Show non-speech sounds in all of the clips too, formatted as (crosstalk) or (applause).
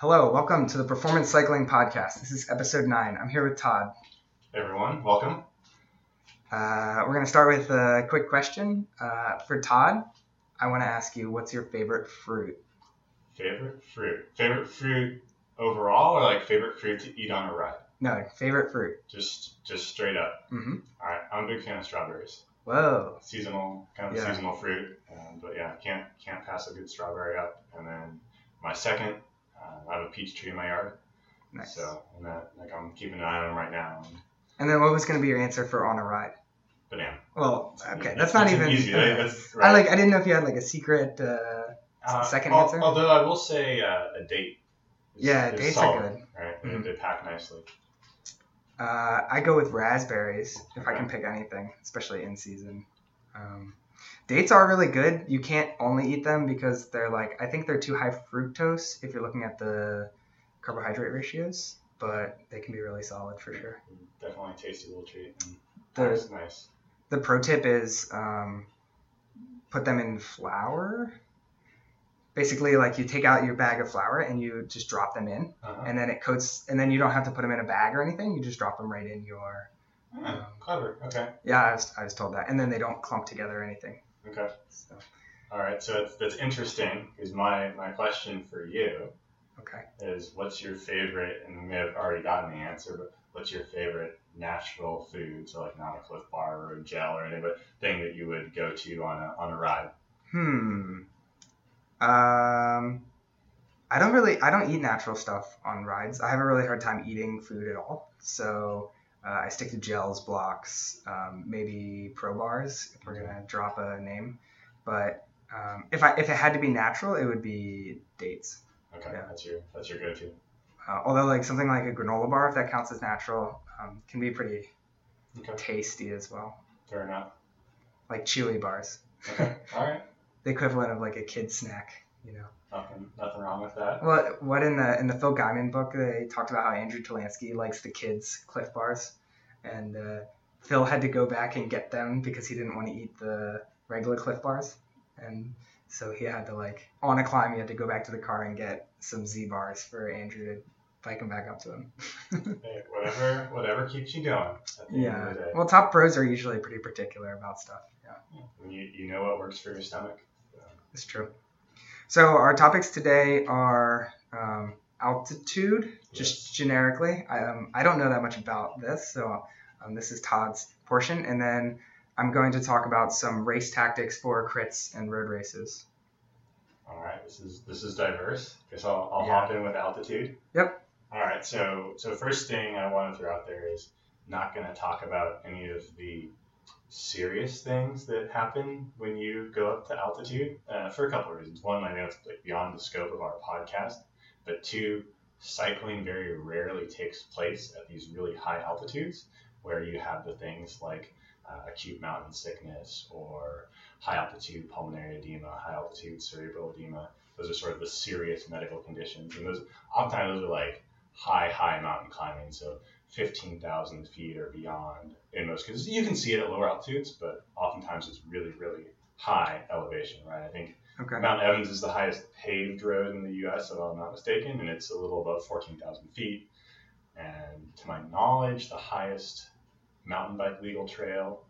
Hello, welcome to the Performance Cycling Podcast. This is episode nine. I'm here with Todd. Hey everyone, welcome. Uh, we're going to start with a quick question. Uh, for Todd, I want to ask you what's your favorite fruit? Favorite fruit? Favorite fruit overall, or like favorite fruit to eat on a ride? No, favorite fruit. Just, just straight up. hmm All right, I'm a big fan of strawberries. Whoa. Seasonal, kind of Yeah. seasonal fruit. Um, but yeah, can't can't pass a good strawberry up. And then my second, uh, I have a peach tree in my yard. Nice. So and that, like I'm keeping an eye on them right now. And And then what was going to be your answer for on a ride? banana. Well, okay, It's- that's not even. easy. okay. That's (laughs) I like. I didn't know if you had like a secret. Uh, Uh, second al- answer? Although I will say uh, a date. is- Yeah, is dates are good. Right, They- Mhm. they pack nicely. uh, I go with raspberries if I can pick anything, especially in season. Um, dates are really good. You can't only eat them because they're like I think they're too high fructose if you're looking at the carbohydrate ratios, but they can be really solid for sure. Definitely a tasty little treat. And The nice, nice. the pro tip is um, put them in flour. Basically, like you take out your bag of flour and you just drop them in, Uh-huh. and then it coats, and then you don't have to put them in a bag or anything. You just drop them right in your. Ah, clever. Okay. Yeah, I was, I was told that, and then they don't clump together or anything. Okay. So All right. So that's, that's interesting because my, my question for you okay. is what's your favorite, and we may have already gotten the answer, but what's your favorite natural food? So like not a Clif Bar or a gel or anything, but thing that you would go to on a, on a ride. Hmm. Um, I don't really, I don't eat natural stuff on rides. I have a really hard time eating food at all. So uh, I stick to gels, blocks, um, maybe pro bars if we're gonna drop a name. But um, if I if it had to be natural, it would be dates. Okay. Yeah. That's your that's your go-to. Uh, although like something like a granola bar, if that counts as natural, um, can be pretty Okay. tasty as well. Fair enough. Like chewy bars, Okay. All right. (laughs) the equivalent of like a kid snack, you know. Nothing nothing wrong with that. Well, what in the in the Phil Gaimon book they talked about how Andrew Talansky likes the kids Clif Bars, and uh, Phil had to go back and get them because he didn't want to eat the regular Clif Bars, and so he had to like on a climb he had to go back to the car and get some Z bars for Andrew to bike them back up to him. (laughs) Hey, whatever whatever keeps you going. At the end yeah. of the day. Well, top pros are usually pretty particular about stuff. Yeah. You, you know what works for your stomach. It's true. So our topics today are um, altitude, just Yes. generically. I, um, I don't know that much about this, so um, this is Todd's portion, and then I'm going to talk about some race tactics for crits and road races. All right, this is this is diverse. Guess I'll, I'll Yeah. hop in with altitude. Yep. All right, so so first thing I want to throw out there is not going to talk about any of the serious things that happen when you go up to altitude uh, for a couple of reasons. One, I know it's like beyond the scope of our podcast, but two, cycling very rarely takes place at these really high altitudes where you have the things like uh, acute mountain sickness or high altitude pulmonary edema, high altitude cerebral edema. Those are sort of the serious medical conditions, and those oftentimes those are like high, high mountain climbing, so 15,000 feet or beyond in most cases. You can see it at lower altitudes, but oftentimes it's really, really high elevation, right? I think Okay. Mount Evans is the highest paved road in the U.S., if I'm not mistaken, and it's a little above 14,000 feet. And to my knowledge, the highest mountain bike legal trail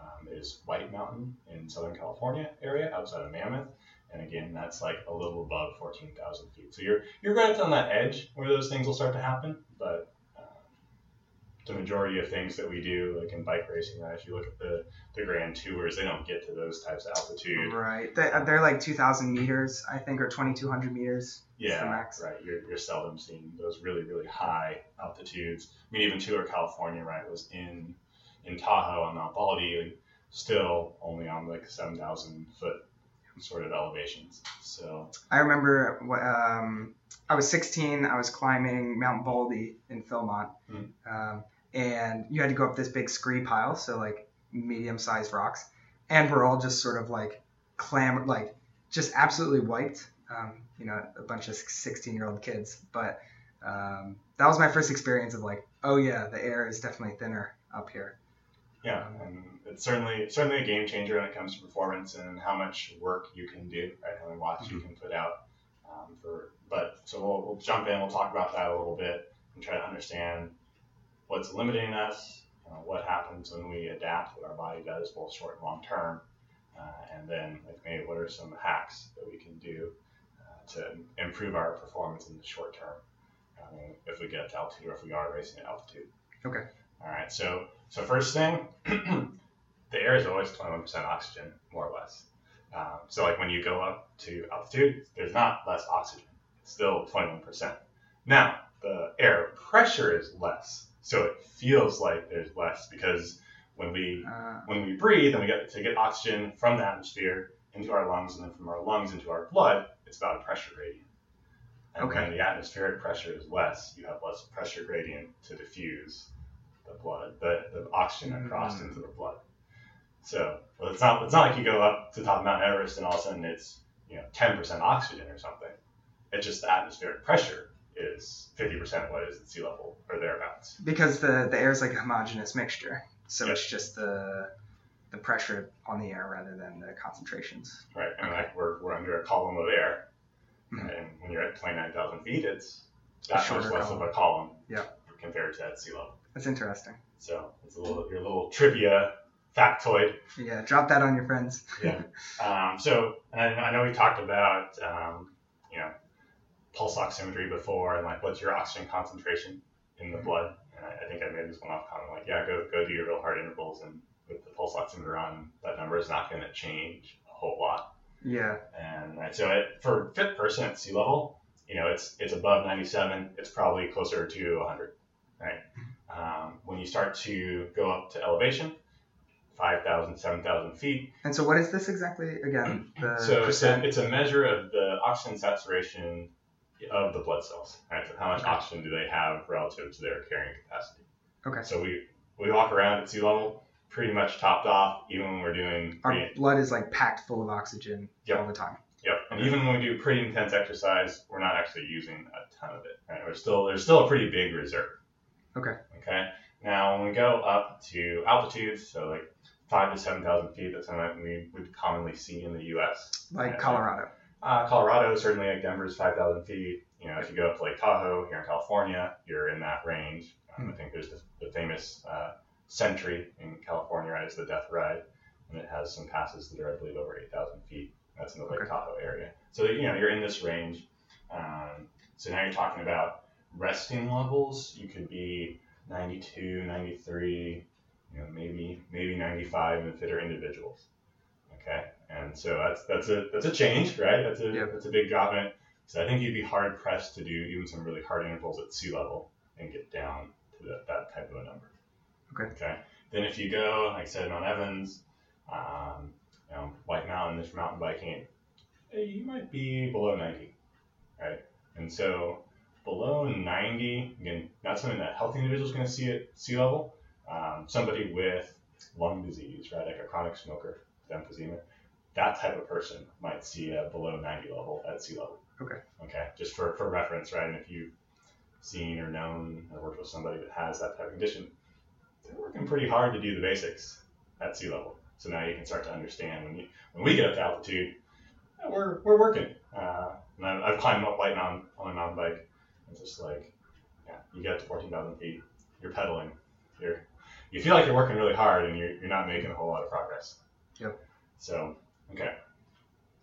um, is White Mountain in Southern California area, outside of Mammoth. And again, that's like a little above 14,000 feet. So you're you're right on that edge where those things will start to happen. But the majority of things that we do, like in bike racing, right? If you look at the the Grand Tours, they don't get to those types of altitude. Right. They, uh, they're like 2,000 meters, I think, or 2,200 meters. Yeah, right. You're, you're seldom seeing those really, really high altitudes. I mean, even Tour California, right, was in in Tahoe on Mount Baldy, and still only on like 7,000 foot sort of elevations. So, I remember um, I was 16. I was climbing Mount Baldy in Philmont, Mhm. um, and you had to go up this big scree pile, so like medium-sized rocks, and we're all just sort of like clamor, like just absolutely wiped. Um, you know, a bunch of 16-year-old kids, but um, that was my first experience of like, oh yeah, the air is definitely thinner up here. yeah, and it's certainly certainly a game changer when it comes to performance and how much work you can do, right? How many watts you can put out. Um, for but so we'll, we'll jump in. We'll talk about that a little bit and try to understand what's limiting us, uh, what happens when we adapt, what our body does, both short and long term, uh, and then like maybe what are some hacks that we can do uh, to improve our performance in the short term um, if we get up to altitude or if we are racing at altitude. Okay. All right. So so first thing, (clears throat) the air is always 21% oxygen, more or less. Um, so like when you go up to altitude, there's not less oxygen. It's still 21%. Now the air pressure is less, so it feels like there's less because when we Uh, when we breathe and we get to get oxygen from the atmosphere into our lungs and then from our lungs into our blood, it's about a pressure gradient. And Okay. when the atmospheric pressure is less, you have less pressure gradient to diffuse the blood, the, the oxygen across Mm. into the blood. So well, it's not it's not like you go up to the top of Mount Everest and all of a sudden it's you know 10% oxygen or something. It's just the atmospheric pressure is 50% what is at sea level or thereabouts. because the the air is like a homogeneous mixture, so Yep. it's just the the pressure on the air rather than the concentrations. Right, and like we're, we're under a column of air, Mhm. and when you're at 29,000 feet, it's that much less column. of a column Yeah. compared to at sea level. That's interesting. So it's a little your little trivia factoid. Yeah, drop that on your friends. Yeah. (laughs) Um, so and I, I know we talked about um, you know pulse oximetry before, and like what's your oxygen concentration in the blood. And I, I think I made this one off comment like yeah, go go do your real hard intervals, and with the pulse oximeter on, that number is not going to change a whole lot. Yeah. And right, so it, for fit person at sea level, you know, it's it's above 97. It's probably closer to 100, right? Um, when you start to go up to elevation, 5,000, 7,000 feet, And so, what is this exactly again? (clears throat) The so it's a, it's a measure of the oxygen saturation of the blood cells, right? So how much Okay. oxygen do they have relative to their carrying capacity? Okay. So we we walk around at sea level pretty much topped off, even when we're doing Our pretty blood is like packed full of oxygen Yep. all the time. Yep. And even when we do pretty intense exercise, we're not actually using a ton of it. Right? We're still there's still a pretty big reserve. Okay. Okay. Now when we go up to altitudes, so like five to seven thousand feet, that's something we would commonly see in the U.S. Like. Colorado. Uh, Colorado certainly like Denver's five thousand feet. You know, if you go up to Lake Tahoe here in California, you're in that range. Um, I think there's the, the famous uh, century in California, right? It's the Death Ride, and it has some passes that are, I believe, over eight thousand feet. That's in the Lake Okay. Tahoe area. So you know, you're in this range. Um, so now you're talking about resting levels. You could be 92, 93, you know, maybe maybe 95 in fitter individuals. Okay, and so that's that's a that's a change, right? That's a Yep. that's a big drop in it. So I think you'd be hard pressed to do even some really hard intervals at sea level and get down to that, that type of a number. Okay. Okay. Then if you go, like I said, Mount Evans, um, you know, White Mountain, this mountain biking, eh, you might be below 90, right? And so below 90, again, not something that healthy individuals going to see at sea level. Um, somebody with lung disease, right, like a chronic smoker, emphysema, that type of person might see a below 90 level at sea level. Okay. Okay, just for, for reference, right? And if you've seen or known or worked with somebody that has that type of condition, they're working pretty hard to do the basics at sea level. So now you can start to understand when you when we get up to altitude, yeah, we're, we're working. Uh, and I've, I've climbed up White Mountain on a mountain bike. It's just like, yeah, you get up to 14,000 feet, you're pedaling, you're you feel like you're working really hard and you're, you're not making a whole lot of progress. Yep. So okay.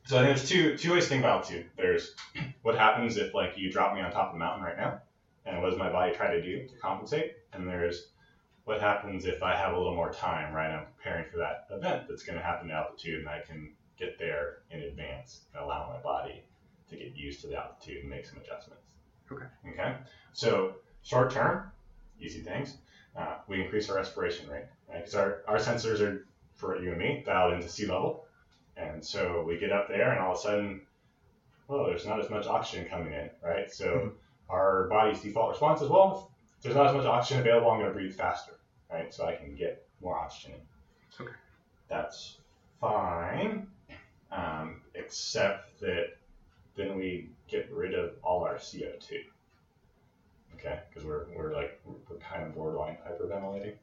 So I think there's two two ways to think about altitude. There's what happens if like you drop me on top of the mountain right now, and what does my body try to do to compensate? And there's what happens if I have a little more time, right? I'm preparing for that event that's going to happen at altitude, and I can get there in advance and allow my body to get used to the altitude and make some adjustments. Okay. Okay. So short term, easy things. Uh, we increase our respiration rate, right? Because our, our sensors are for you and me dialed into sea level, and so we get up there, and all of a sudden, well, there's not as much oxygen coming in, right? So Mhm. our body's default response is, well, if there's not as much oxygen available, I'm going to breathe faster, right? So I can get more oxygen in. Okay. That's fine, um, except that then we get rid of all our CO2. Okay, because we're, we're like we're kind of borderline hyperventilating.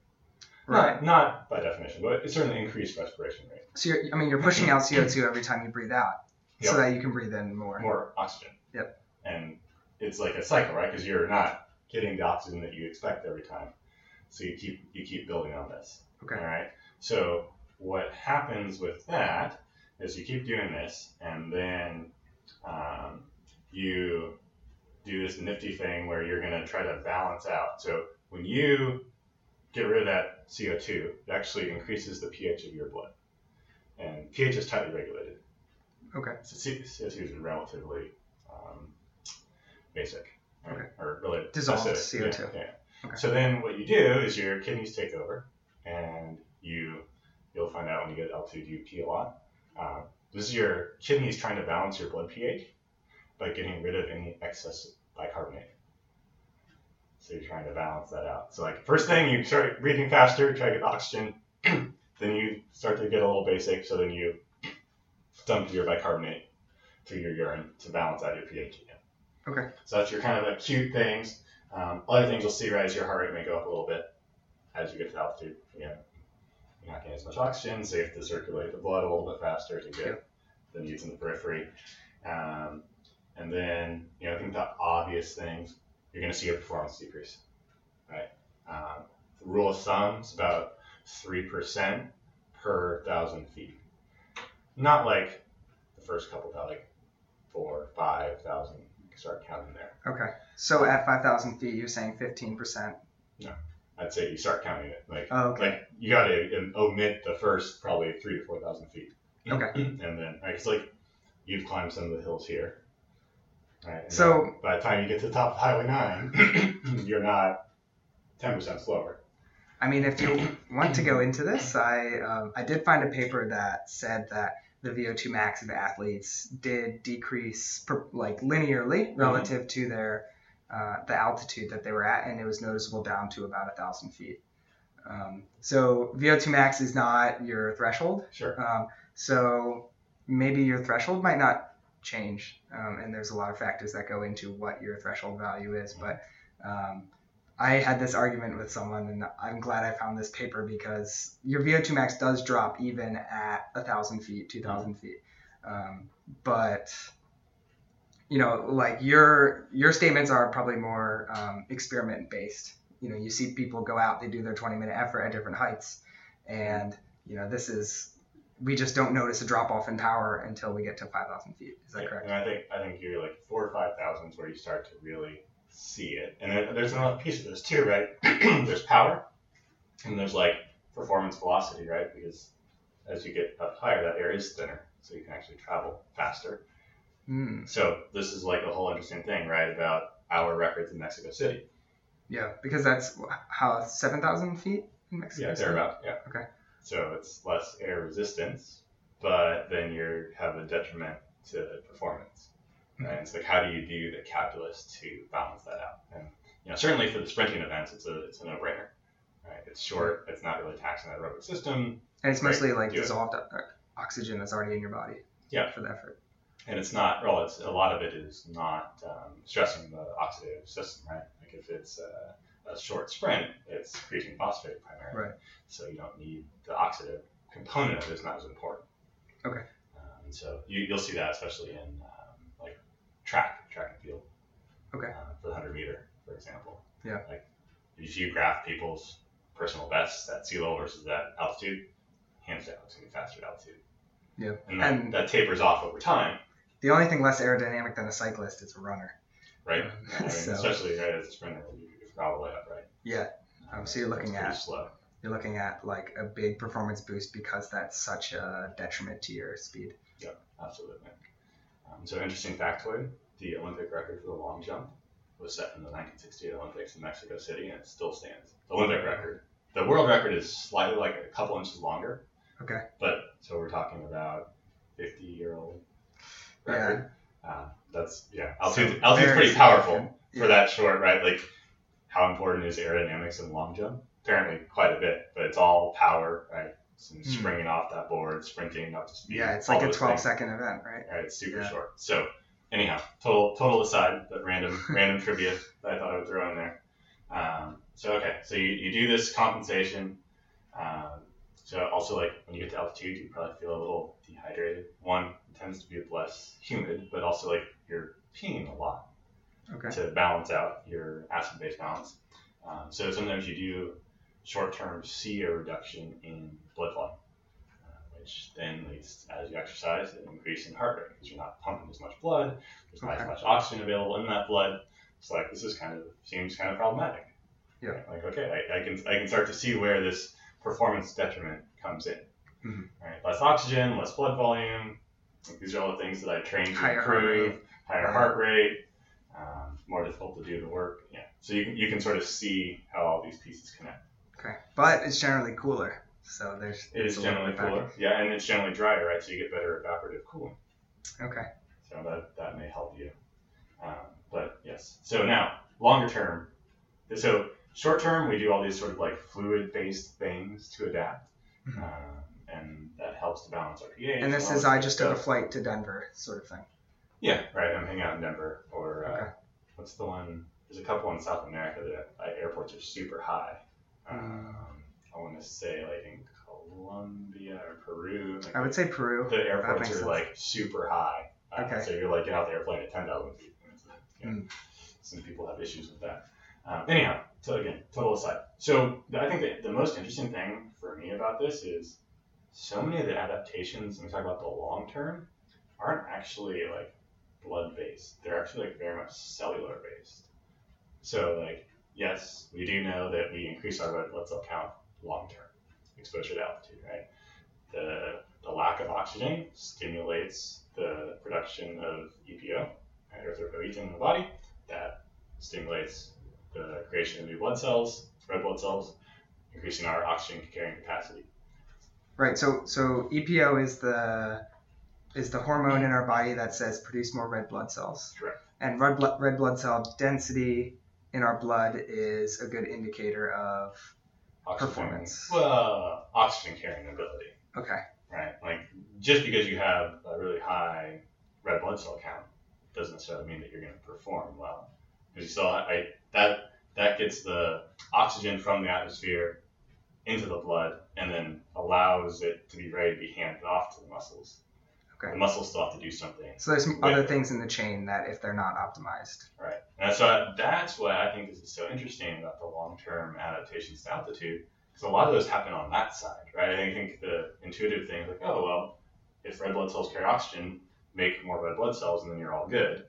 Right. Not, not by definition, but it's certainly increased respiration rate. So you're, I mean, you're pushing out CO2 every time you breathe out, Yep. so that you can breathe in more. More oxygen. Yep. And it's like a cycle, right? Because you're not getting the oxygen that you expect every time. So you keep you keep building on this. Okay. All right. So what happens with that is you keep doing this, and then um, you do this nifty thing where you're going to try to balance out. So when you get rid of that CO2, it actually increases the pH of your blood, and pH is tightly regulated. Okay. So CO2 is relatively um, basic. right? Okay. Or really Dissolved acidic. CO2. Yeah, yeah. Okay. So then what you do is your kidneys take over, and you you'll find out when you get to altitude you pee a lot. Uh, this is your kidneys trying to balance your blood pH by getting rid of any excess bicarbonate. So you're trying to balance that out. So like first thing you start breathing faster, try to get oxygen. (clears throat) then you start to get a little basic, so then you dump your bicarbonate through your urine to balance out your pH again. Okay. So that's your kind of acute things. Um, other things you'll see right is your heart rate may go up a little bit as you get to altitude. Again, you're not getting as much oxygen, so you have to circulate the blood a little bit faster to get the needs in the periphery. Um, and then, you know, I think the obvious things, you're going to see your performance decrease, right? Um, the rule of thumb is about 3% per thousand feet. Not like the first couple, but like four, 5,000. You can start counting there. Okay. So at 5,000 feet, you're saying 15%. No. I'd say you start counting it. Like, Oh, okay. like you got to omit the first probably three to 4,000 feet. Okay. (clears throat) and then, right, it's like you've climbed some of the hills here. Right. So- then by the time you get to the top of Highway 9, (clears throat) you're not 10% slower. I mean, if you want to go into this, I um, I did find a paper that said that the VO2 max of athletes did decrease per, like linearly relative to their uh, the altitude that they were at, and it was noticeable down to about a thousand feet. Um, so VO2 max is not your threshold. Sure. Um, so maybe your threshold might not change, um, and there's a lot of factors that go into what your threshold value is. But um, I had this argument with someone, and I'm glad I found this paper because your VO2 max does drop even at a thousand feet, two thousand feet. Um, but you know, like your your statements are probably more um, experiment based. You know, you see people go out, they do their 20 minute effort at different heights, and you know, this is we just don't notice a drop off in power until we get to 5,000 feet. Is that Yeah, correct? And I think I think you're like four or five thousand is where you start to really see it. And then there's another piece of this too, right? (clears throat) there's power, and there's like performance velocity, right? Because as you get up higher, that air is thinner, so you can actually travel faster. Hmm. So this is like a whole interesting thing, right? About our records in Mexico City. Yeah, because that's how 7,000 feet in Mexico. Yeah, City? thereabout. Yeah. Okay. So it's less air resistance, but then you have a detriment to performance. Hmm. Right? And it's like, how do you do the calculus to balance that out? And you know, certainly for the sprinting events, it's a it's a no-brainer. Right? It's short. It's not really taxing that aerobic system, And it's Right, mostly like do it. dissolved o- oxygen that's already in your body. Yeah. For the effort. and it's not. Well, it's a lot of it is not um, stressing the oxidative system, right? Like if it's a, a short sprint, it's creatine phosphate primarily. Right. So you don't need the oxidative component of it is not as important. Okay. Um, and so you, you'll see that especially in um, like track, track and field. Okay. Uh, for the 100 meter, for example. Yeah. Like if you graph people's personal bests at sea level versus that altitude, hands down, it's going to be faster at altitude. Yeah. And that, And- that tapers off over time, The only thing less aerodynamic than a cyclist is a runner. right? Um, (laughs) I mean, so- especially right as a sprinter, you, you throttle way up, right? Yeah. Um, so you're looking at- slow. You're looking at like a big performance boost because that's such a detriment to your speed. Yeah, absolutely. Um, so interesting factoid: the Olympic record for the long jump was set in the 1968 Olympics in Mexico City, and it still stands. The Olympic record. The world record is slightly like a couple inches longer. Okay. But so we're talking about 50 year old Yeah. record. Uh, that's yeah. Altitude, So altitude's pretty powerful significant. for that short, right? Like how important is aerodynamics in long jump? Apparently quite a bit, but it's all power, right? Some Hmm. springing off that board, sprinting up to speed. Yeah, it's like a those 12 things. second event, right? Right, it's super Yeah. short. So anyhow, total total aside, but random (laughs) random trivia that I thought I would throw in there. Um, so okay, so you, you do this compensation. Um, so also like when you get to altitude, you probably feel a little dehydrated. One, it tends to be less humid, but also like you're peeing a lot Okay. to balance out your acid base balance. Um, so sometimes you do short term CO reduction in blood volume, uh, which then leads, as you exercise, an increase in heart rate because you're not pumping as much blood, there's not as much oxygen available in that blood. It's like this is kind of seems kind of problematic. Yeah. Right? Like okay, I, I can I can start to see where this performance detriment comes in. Mhm. Right, less oxygen, less blood volume. Like, these are all the things that I train to Higher heart improve. rate. Higher heart rate, more difficult to do the work. Yeah. So you can, you can sort of see how all these pieces connect. Okay. But it's generally cooler, so there's. It is there's a little generally back. cooler. Yeah, and it's generally drier, right? So you get better evaporative cooling. Okay. So that, that may help you. Um, but yes. So now, longer term. So short term, we do all these sort of like fluid based things to adapt. Mhm. Um, and that helps to balance our pH. And this is I just took a flight to Denver, sort of thing. Yeah, right. I'm hanging out in Denver, or uh, Okay. What's the one? There's a couple in South America that uh, airports are super high. Hmm. Um, I want to say like in Colombia or Peru. Like I would say Peru. the airports are sense. like super high. Uh, Okay. So you're like get out the airplane at 10,000 feet. And you know, Mm. Some people have issues with that. Um, anyhow, so again, total aside. So I think that the most interesting thing for me about this is so many of the adaptations, when we talk about the long term, aren't actually like blood based. They're actually like very much cellular based. So like, yes, we do know that we increase our red blood cell count long term, exposure to altitude, right? The, the lack of oxygen stimulates the production of EPO, right, erythropoietin in the body. That stimulates the creation of new blood cells, red blood cells, increasing our oxygen carrying capacity. Right. So so EPO is the is the hormone in our body that says produce more red blood cells. Correct. And red blood red blood cell density in our blood is a good indicator of Oxygen, Performance. Well, oxygen carrying ability, okay. right? Like just because you have a really high red blood cell count doesn't necessarily mean that you're going to perform well. Because you still, I that that gets the oxygen from the atmosphere into the blood and then allows it to be ready to be handed off to the muscles. Okay. The muscles still have to do something So there's some other things in the chain that if they're not optimized. Right. And so that's what I think this is so interesting about the long-term adaptations to altitude, because a lot of those happen on that side, right? I think the intuitive thing is like, oh well, if red blood cells carry oxygen, make more red blood cells, and then you're all good.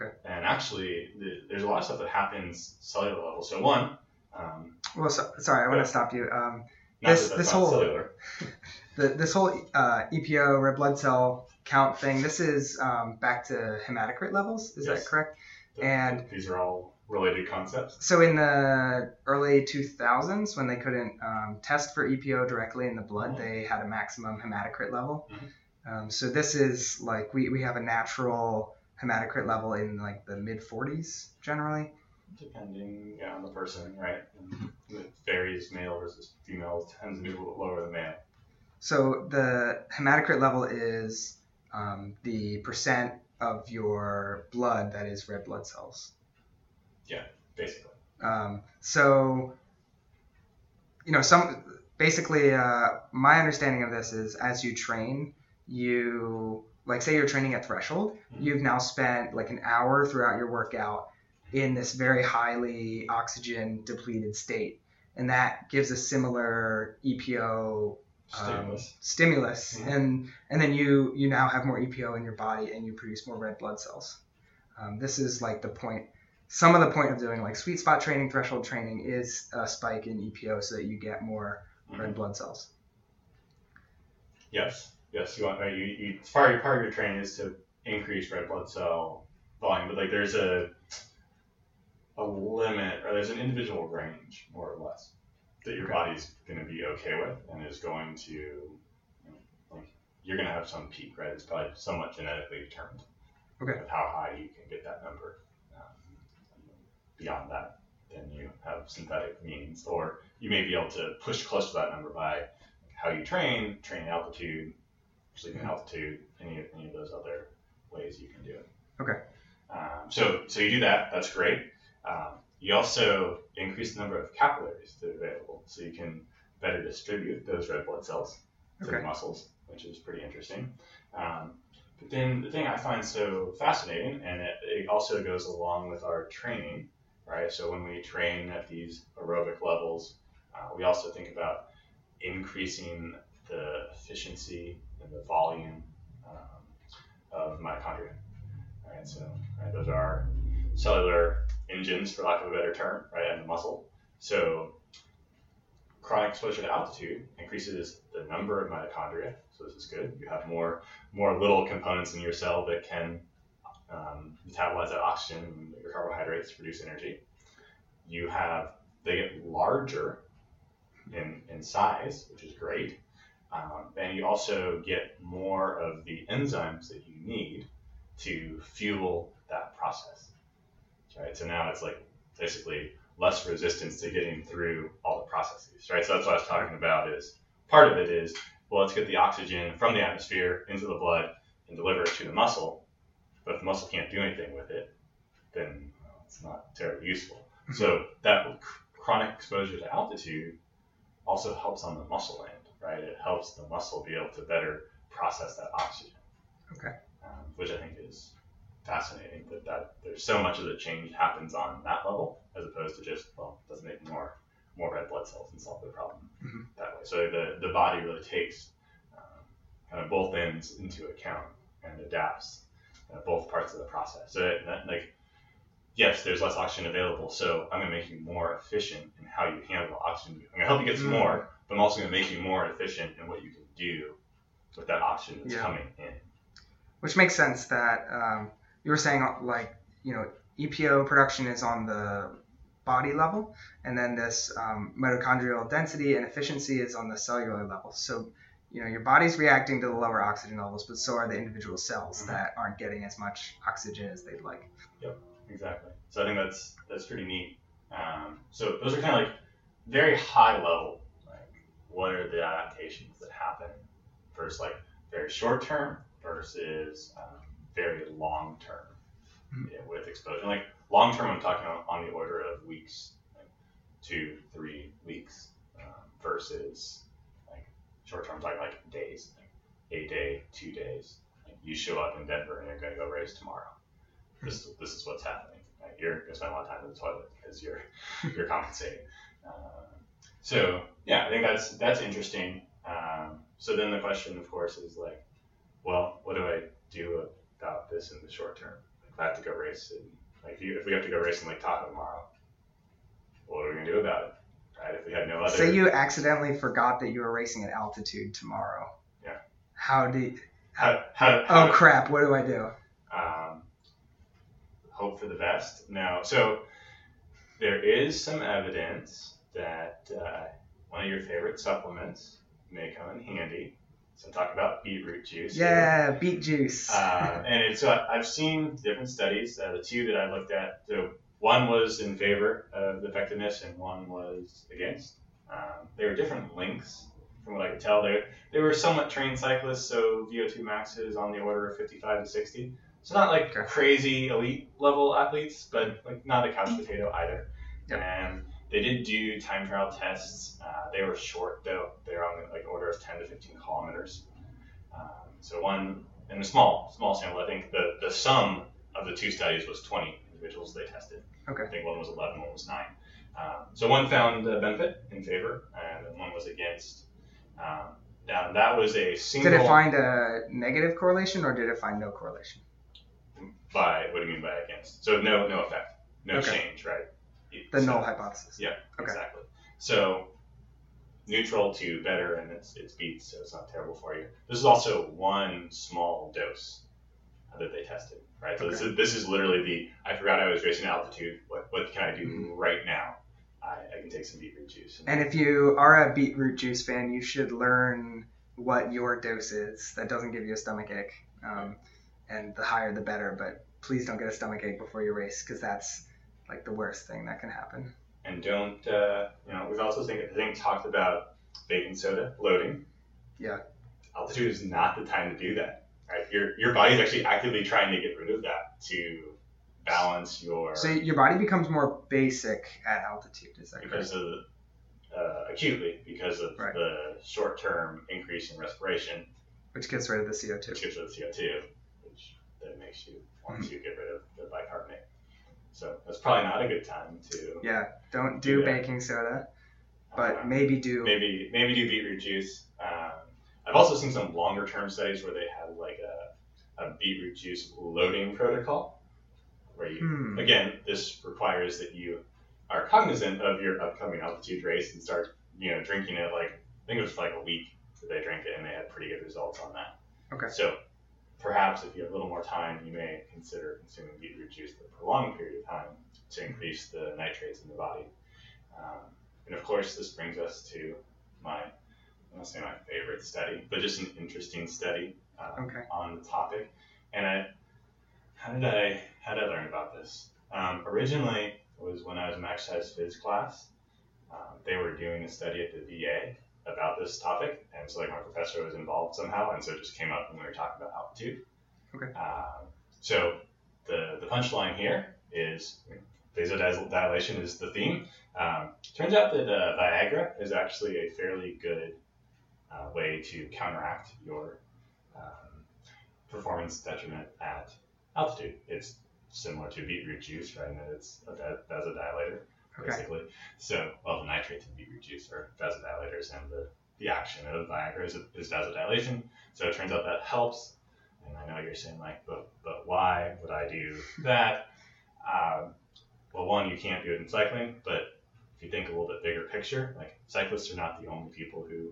Okay. And actually, the, there's a lot of stuff that happens cellular level. So one, um, Well, so, sorry, I want to stop you. Um, This- this whole- cellular. (laughs) the, this whole uh, EPO red blood cell count thing. This is um, back to hematocrit levels. Is Yes. that correct? And- these are all related concepts. So in the early 2000s, when they couldn't um, test for EPO directly in the blood, Mhm. they had a maximum hematocrit level. Mhm. Um, so this is like we, we have a natural hematocrit level in like the mid 40s generally. Depending yeah, on the person, right? And it varies male versus female, tends to be a little bit lower than male. So the hematocrit level is um, the percent of your blood that is red blood cells. Yeah, basically. Um, so, you know, some basically, uh, my understanding of this is as you train, you like say you're training at threshold, Mhm. you've now spent like an hour throughout your workout in this very highly oxygen depleted state, and that gives a similar EPO um, Stimulus. stimulus, Mhm. and and then you you now have more EPO in your body and you produce more red blood cells. Um, this is like the point. Some of the point of doing like sweet spot training, threshold training is a spike in EPO so that you get more Mhm. red blood cells. Yes, yes. You want right, you, you part of your part of your training is to increase red blood cell volume, but like there's a a limit or there's an individual range more or less that your body's going to be okay with and is going to you know, like you're going to have some peak, right? It's probably somewhat genetically determined. Okay. With how high you can get that number. Um, beyond that, then you have synthetic means, or you may be able to push close to that number by how you train, training altitude, sleeping Mhm. altitude, any of, any of those other ways you can do it. Okay. Um, so so you do that. That's great. Um, you also increase the number of capillaries that are available, so you can better distribute those red blood cells to the muscles, which is pretty interesting. Um, But then the thing I find so fascinating, and it, it also goes along with our training, right? So when we train at these aerobic levels, uh, we also think about increasing the efficiency and the volume um, of mitochondria. Right, so right, those are cellular engines, for lack of a better term, right, and the muscle. So chronic exposure to altitude increases the number of mitochondria. So this is good. You have more more little components in your cell that can um, metabolize that oxygen and your carbohydrates to produce energy. You have they get larger in, in size, which is great. Um, and you also get more of the enzymes that you need to fuel that process. Right. So now it's like basically less resistance to getting through all the processes. Right. So that's what I was talking about. Is part of it is well, let's get the oxygen from the atmosphere into the blood and deliver it to the muscle. But if the muscle can't do anything with it, then well, it's not terribly useful. so that chronic exposure to altitude also helps on the muscle end, right? It helps the muscle be able to better process that oxygen. Okay. Um, which I think is fascinating that, that there's so much of the change happens on that level as opposed to just, well, does make more more red blood cells and solve the problem mm-hmm. that way. So the, the body really takes um, kind of both ends into account and adapts uh, both parts of the process. So that, like yes, there's less oxygen available, so I'm going to make you more efficient in how you handle oxygen. I'm going to help you get some mm. more, but I'm also going to make you more efficient in what you can do with that oxygen that's yeah. coming in. Which makes sense that um, you were saying, like, you know, EPO production is on the body level, and then this um, mitochondrial density and efficiency is on the cellular level. So, you know, your body's reacting to the lower oxygen levels, but so are the individual cells mm-hmm. that aren't getting as much oxygen as they'd like. Yep exactly. So I think that's that's pretty neat. Um, so those are kind of like very high level. Like, what are the adaptations that happen versus like very short term versus um, very long term mm-hmm. yeah, with exposure. Like long term, I'm talking on, on, the order of weeks, like two, three weeks, um, versus like short term, talking like days, like a day, two days. Like you show up in Denver and you're going to go race tomorrow this this is what's happening. Right? You're gonna spend a lot of time in the toilet because you're (laughs) you're compensating. Uh, so yeah, I think that's that's interesting. Um, so then the question, of course, is like, well, what do I do about this in the short term? If I have to go race, and like if, you, if we have to go race in Lake Tahoe tomorrow, what are we gonna do about it? Right? If we had no other. Say you accidentally forgot that you were racing at altitude tomorrow. Yeah. How do? You, how, how, how, oh crap! What do I do? Um, hope for the best. Now, so there is some evidence that uh, one of your favorite supplements may come in handy. So I'm talking about beetroot juice. Yeah, here. beet juice. uh, and it's uh, I've seen different studies. Uh, the two that I looked at, so one was in favor of the effectiveness, and one was against. Um, they were different lengths, from what I could tell. They they were somewhat trained cyclists, so VO2 maxes on the order of 55 to 60. It's not like crazy elite level athletes, but like not a couch potato either. Yep. And they did do time trial tests. Uh, they were short though. They were on the like order of 10 to 15 kilometers. Um, so one in a small small sample. I think the the sum of the two studies was 20 individuals they tested. Okay. I think one was 11, one was nine. Um, so one found a benefit in favor, and one was against. Um, now that was a single. Did it find a negative correlation, or did it find no correlation? by what do you mean by against? So no no effect, no okay. change, right? The so, null hypothesis. Yeah, okay. exactly. So neutral to better, and it's it's beats, so it's not terrible for you. This is also one small dose that they tested, right? So okay. this is this is literally the I forgot I was racing altitude. What what can I do mm-hmm. right now? I, I can take some beetroot juice. And, and if you are a beetroot juice fan, you should learn what your dose is. That doesn't give you a stomach ache. Um, and the higher the better. But please don't get a stomach ache before your race because that's like the worst thing that can happen. And don't uh, you know? We've also think I think talked about baking soda loading. Yeah. Altitude is not the time to do that. Right? Your your body's actually actively trying to get rid of that to balance your. So your body becomes more basic at altitude. Is that because correct? of uh, acutely because of right. the short term increase in respiration, which gets rid of the CO2. Which gets rid of the CO2 that makes you want to get rid of the bicarbonate. So that's probably not a good time to Yeah, don't do Yeah. baking soda, but uh, maybe do. maybe maybe do beetroot juice. Um, I've also seen some longer term studies where they have like a, a beetroot juice loading protocol, where you Hmm. again this requires that you are cognizant of your upcoming altitude race and start you know drinking it like I think it was like a week that they drank it and they had pretty good results on that. Okay. So perhaps if you have a little more time, you may consider consuming beetroot juice for a prolonged period of time to increase the nitrates in the body. Um, and of course, this brings us to my, I won't say my favorite study, but just an interesting study uh, Okay. on the topic. And I, how did I, how did I learn about this? Um, originally, it was when I was in exercise phys class. Um, they were doing a study at the VA about this topic, and so like my professor was involved somehow, and so it just came up when we were talking about altitude. Okay. Um, so the the punchline here is vasodilation is the theme. Um, turns out that uh, Viagra is actually a fairly good uh, way to counteract your um, performance detriment at altitude. It's similar to beetroot juice, right? And it's a va- vasodilator, Okay. basically. So, well, the nitrates in beetroot juice are vasodilators, and the, the action of Viagra is, is vasodilation. So it turns out that helps. And I know you're saying like, but but why would I do that? (laughs) Um, well, one, you can't do it in cycling, but if you think a little bit bigger picture, like cyclists are not the only people who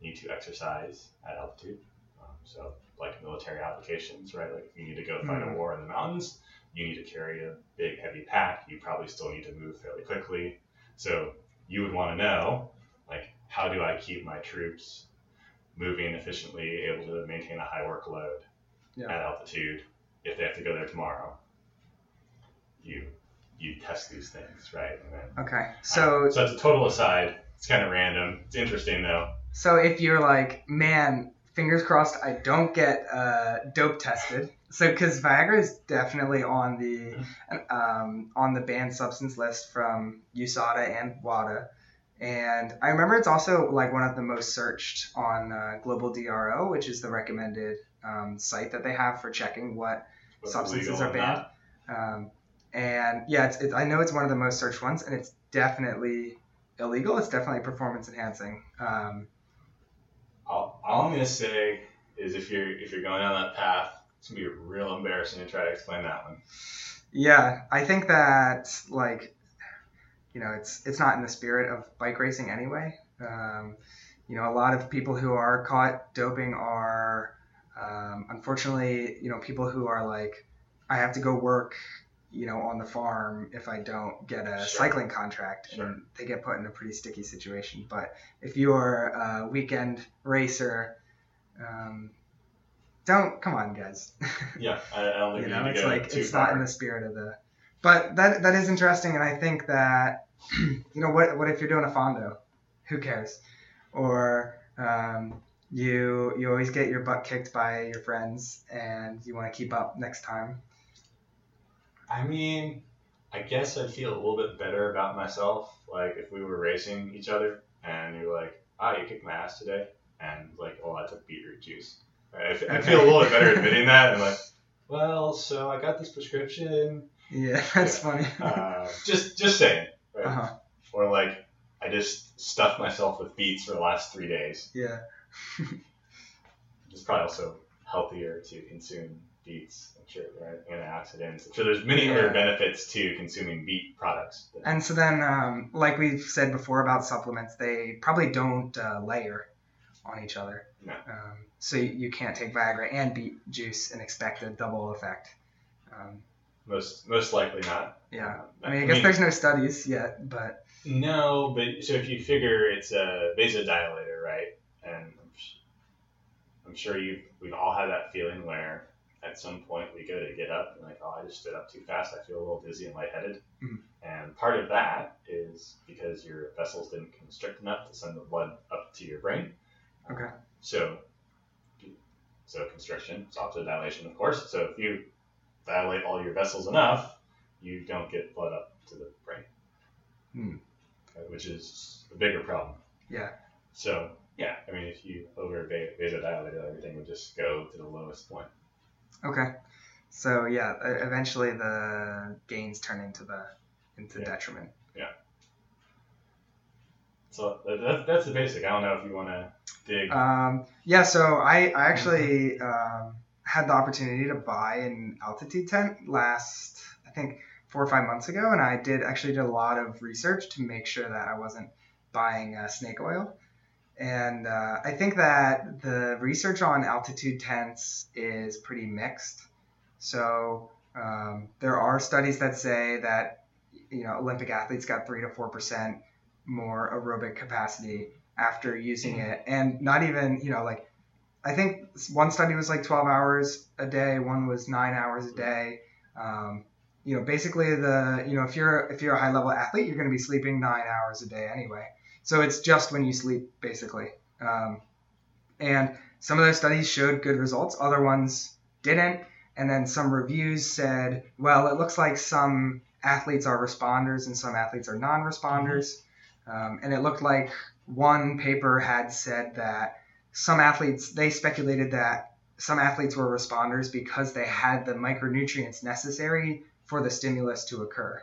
need to exercise at altitude. Um, so, like military applications, right? Like if you need to go fight a Mhm. war in the mountains, you need to carry a big, heavy pack. You probably still need to move fairly quickly. So, you would want to know, like, how do I keep my troops moving efficiently, able to maintain a high workload Yeah. at altitude if they have to go there tomorrow? You you test these things, right? And then Okay. uh, So so that's a total aside. It's kind of random. It's interesting though. so if you're like, man, fingers crossed, I don't get uh, dope tested. So because Viagra is definitely on the um, on the banned substance list from USADA and WADA. And I remember it's also like one of the most searched on uh, Global DRO, which is the recommended um, site that they have for checking what what's substances are banned. Um, and yeah, it's, it's, I know it's one of the most searched ones, and it's definitely illegal. It's definitely performance enhancing. Um, All, all I'm gonna say is if you're if you're going down that path, it's gonna be real embarrassing to try to explain that one. yeah, I think that like, you know, it's it's not in the spirit of bike racing anyway. Um, you know, a lot of people who are caught doping are, um, unfortunately, you know, people who are like, I have to go work, you know, on the farm if I don't get a Sure. cycling contract, Sure. and they get put in a pretty sticky situation. But if you're a weekend racer, um, don't come on, guys. Yeah, I, I don't think (laughs) you you, know, it's like it's far. not in the spirit of the. But that that is interesting, and I think that (clears throat) you know what what if you're doing a fondo, who cares, or um, you you always get your butt kicked by your friends, and you want to keep up next time. I mean, I guess I'd feel a little bit better about myself, like if we were racing each other and you're like, ah, you kicked my ass today, and like, oh, I took beetroot juice. Right? I, f- I feel a little bit better admitting that, and like, well, so I got this prescription. Yeah, (laughs) that's funny. Uh, just just saying, right? uh-huh. Or like, I just stuffed myself with beets for the last three days. Yeah. (laughs) It's probably also healthier to consume beets. I'm sure there are antioxidants. I'm sure there's many Yeah. other benefits to consuming beet products. And so then, um, like we've said before about supplements, they probably don't uh, layer on each other. No. Um, so you, you can't take Viagra and beet juice and expect a double effect. Um, Most most likely not. yeah. Um, I mean, I guess there's no studies yet, but no, but so if you figure it's a vasodilator, right? And I'm, sure you we've all had that feeling where at some point we go to get up and like, oh, I just stood up too fast. I feel a little dizzy and lightheaded. Mhm. And part of that is because your vessels didn't constrict enough to send the blood up to your brain. Okay. So, so constriction is opposite dilation, of course. So if you dilate all your vessels enough, you don't get blood up to the brain, Hmm. uh, which is a bigger problem. Yeah. So yeah, I mean, if you over vasodilated, everything would just go to the lowest point. okay. So yeah, eventually the gains turn into the into Yeah. detriment. So that, that, that's the basic. I don't know if you want to dig. Um, yeah, so I, I actually um, had the opportunity to buy an altitude tent last, I think, four or five months ago, and I did actually did a lot of research to make sure that I wasn't buying uh, snake oil. And uh, I think that the research on altitude tents is pretty mixed. So um, there are studies that say that you know Olympic athletes got three to four percent more aerobic capacity after using it. And not even you know like i think one study was like 12 hours a day one was nine hours a day. Um, you know basically the you know if you're if you're a high level athlete you're going to be sleeping nine hours a day anyway. So it's just when you sleep basically. Um, and some of those studies showed good results. Other ones didn't. And then some reviews said well it looks like some athletes are responders and some athletes are non-responders um, and it looked like one paper had said that some athletes they speculated that some athletes were responders because they had the micronutrients necessary for the stimulus to occur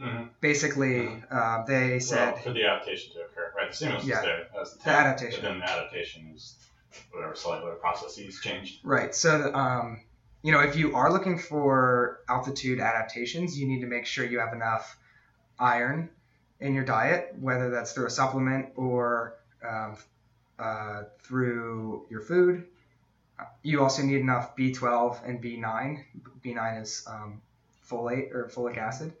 Mhm. basically uh, they said well, for the adaptation to occur, right? The stimulus Yeah. is there as the, The adaptation. but then the adaptation is whatever cellular processes changed. Right. So, um, you know, if you are looking for altitude adaptations, you need to make sure you have enough iron in your diet, whether that's through a supplement or um, uh, through your food. You also need enough B12 and B9. B9 is um, folate or folic acid.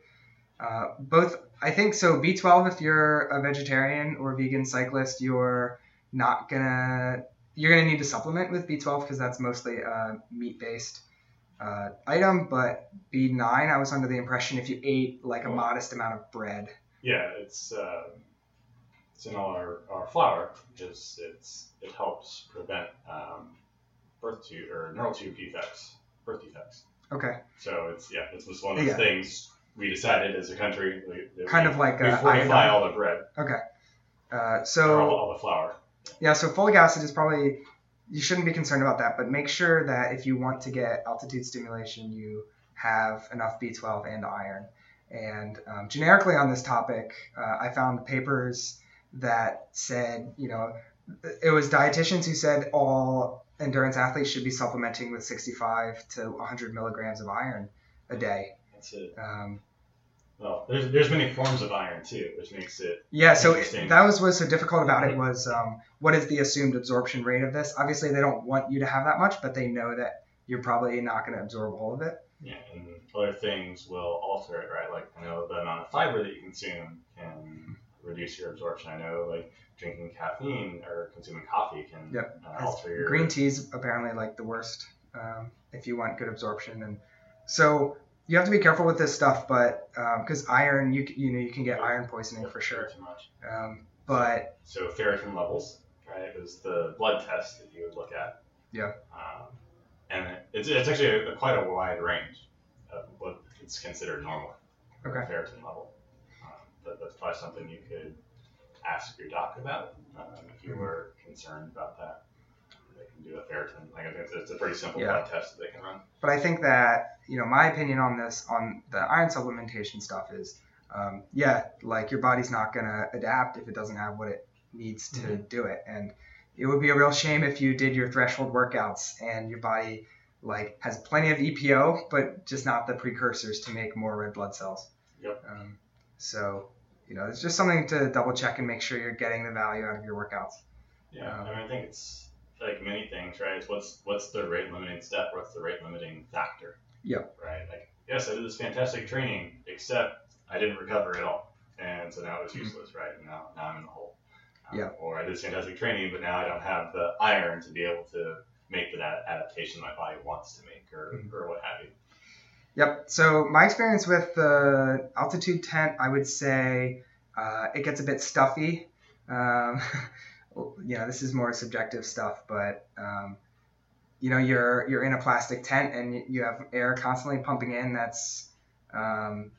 Uh, both, I think, so B12 if you're a vegetarian or vegan cyclist, you're not gonna you're going to need to supplement with B12 because that's mostly a meat based uh, item. But B9, I was under the impression if you ate like a modest amount of bread. Yeah, it's uh, it's in all our, our flour because it's it helps prevent um, birth tube or neural tube defects, birth defects. Okay. So it's yeah, it's just one of the Yeah. things we decided as a country. We, that Kind we, of like we uh, fortify iodine. all the bread, Okay. Uh, or all, so all the flour. yeah, so folic acid is probably you shouldn't be concerned about that, but make sure that if you want to get altitude stimulation, you have enough B12 and iron. And um, generically on this topic, uh, I found papers that said, you know, it was dietitians who said all endurance athletes should be supplementing with 65 to 100 milligrams of iron a day. That's it. Um, Well, there's there's many forms of iron too, which makes it Yeah, so it, that was what's so difficult about it was um, what is the assumed absorption rate of this? Obviously, they don't want you to have that much, but they know that you're probably not going to absorb all of it. Yeah, and other things will alter it, right? Like I know the amount of fiber that you consume can reduce your absorption. I know like drinking caffeine or consuming coffee can Yep. uh, alter your Green tea's apparently like the worst um, if you want good absorption, and so you have to be careful with this stuff. But because iron, you you know you can get iron poisoning Yep, for sure. Too much. Um, but So ferritin levels, right, is the blood test that you would look at. Yeah. Um, and it's, it's actually a, quite a wide range of what is considered normal. Okay. Ferritin level. Um, that, that's probably something you could ask your doc about um, if you Mhm. were concerned about that. They can do a ferritin. Like I think it's, it's a pretty simple Yeah. blood test that they can run. But I think that you know my opinion on this on the iron supplementation stuff is, um, yeah, like your body's not gonna adapt if it doesn't have what it needs to Mhm. do it, and it would be a real shame if you did your threshold workouts and your body like has plenty of EPO but just not the precursors to make more red blood cells. Yep. Um, so you know it's just something to double check and make sure you're getting the value out of your workouts. Yeah, Um, I mean, I think it's like many things, right? It's what's what's the rate limiting step? What's the rate limiting factor? Yep. Right. Like, yes, I did this fantastic training, except I didn't recover at all, and so now it's Mhm. useless, right? Now, now I'm in the hole. Um, Yeah. Or I did this fantastic training, but now I don't have the iron to be able to make ad- adaptation my body wants to make, or, Mhm. or what have you. Yep. So my experience with the altitude tent, I would say uh, it gets a bit stuffy. Um, (laughs) you know, this is more subjective stuff, but um, you know, you're you're in a plastic tent and you have air constantly pumping in. That's um,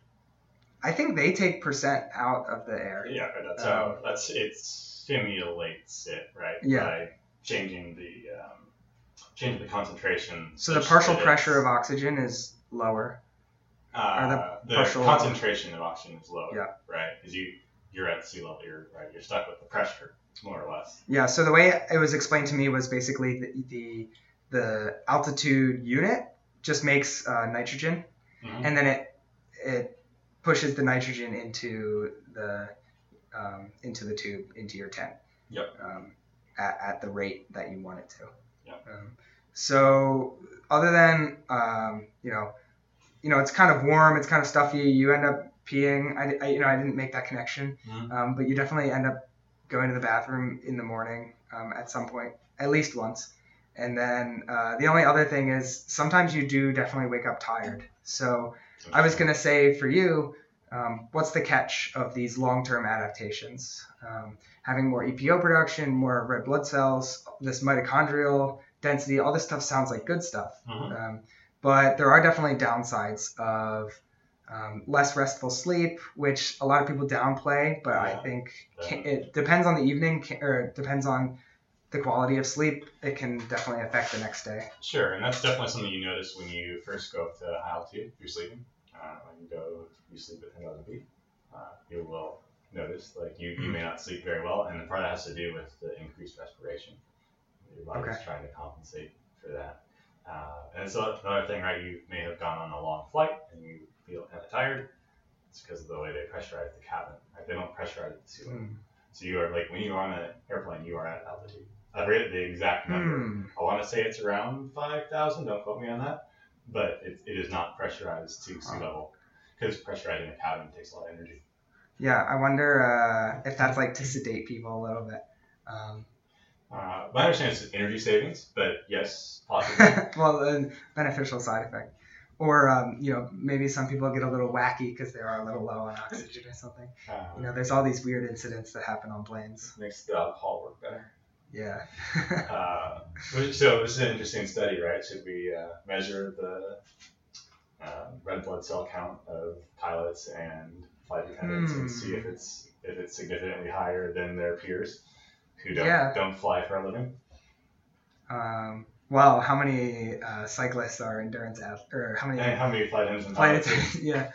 I think they take percent out of the air. Yeah, that's how that's it simulates it, right? Yeah. By changing the um, change the concentration. So the partial pressure of oxygen is lower. uh, the the, partial- concentration of oxygen is lower. Yeah. Right, because you you're at sea level. You're right. You're stuck with the pressure more or less. Yeah. So the way it was explained to me was basically the the, the altitude unit just makes uh, nitrogen, Mhm. and then it it pushes the nitrogen into the um, into the tube into your tent. Yep. Um, at, at the rate that you want it to. Yep. Um, so other than um, you know, you know, it's kind of warm, it's kind of stuffy. You end up peeing. I, I you know I didn't make that connection, Mhm. um, but you definitely end up going to the bathroom in the morning um, at some point, at least once. And then uh, the only other thing is sometimes you do definitely wake up tired. So I was going to say for you, um, what's the catch of these long term adaptations? Um, having more EPO production, more red blood cells, this mitochondrial density, all this stuff sounds like good stuff. Mhm. Um, but there are definitely downsides of um, less restful sleep, which a lot of people downplay, but I think can, it depends on the evening or depends on the quality of sleep. It can definitely affect the next day. Sure, and that's definitely something you notice when you first go up to high altitude. You're sleeping. Uh, when you go, you sleep at 10,000 feet. Uh, you will notice like you, you may not sleep very well, and the part of that has to do with the increased respiration. Your body's Okay. trying to compensate for that. Uh, and so another thing, right? You may have gone on a long flight and you feel kind of tired. It's because of the way they pressurize the cabin. Right? They don't pressurize the sea level. Hmm. So you are like when you are on an airplane, you are at altitude. I forget the exact number. Hmm. I want to say it's around 5,000. Don't quote me on that. But it, it is not pressurized to sea level because pressurizing a cabin takes a lot of energy. Yeah, I wonder uh, if that's like to sedate people a little bit. Um, Uh, my understanding is energy savings, but yes, possibly. (laughs) well, a beneficial side effect. Or, um, you know, maybe some people get a little wacky because they are a little low on (laughs) oxygen or something. uh, You know, there's all these weird incidents that happen on planes. makes the alcohol work better. Yeah. (laughs) Uh, so this is an interesting study, right? Should we uh, measure the uh, red blood cell count of pilots and flight attendants and see if it's if it's significantly higher than their peers who don't Yeah. don't fly for a living? um, well, how many uh, cyclists are endurance athletes? or how many And how many flight attendants flight attendants? (laughs) yeah.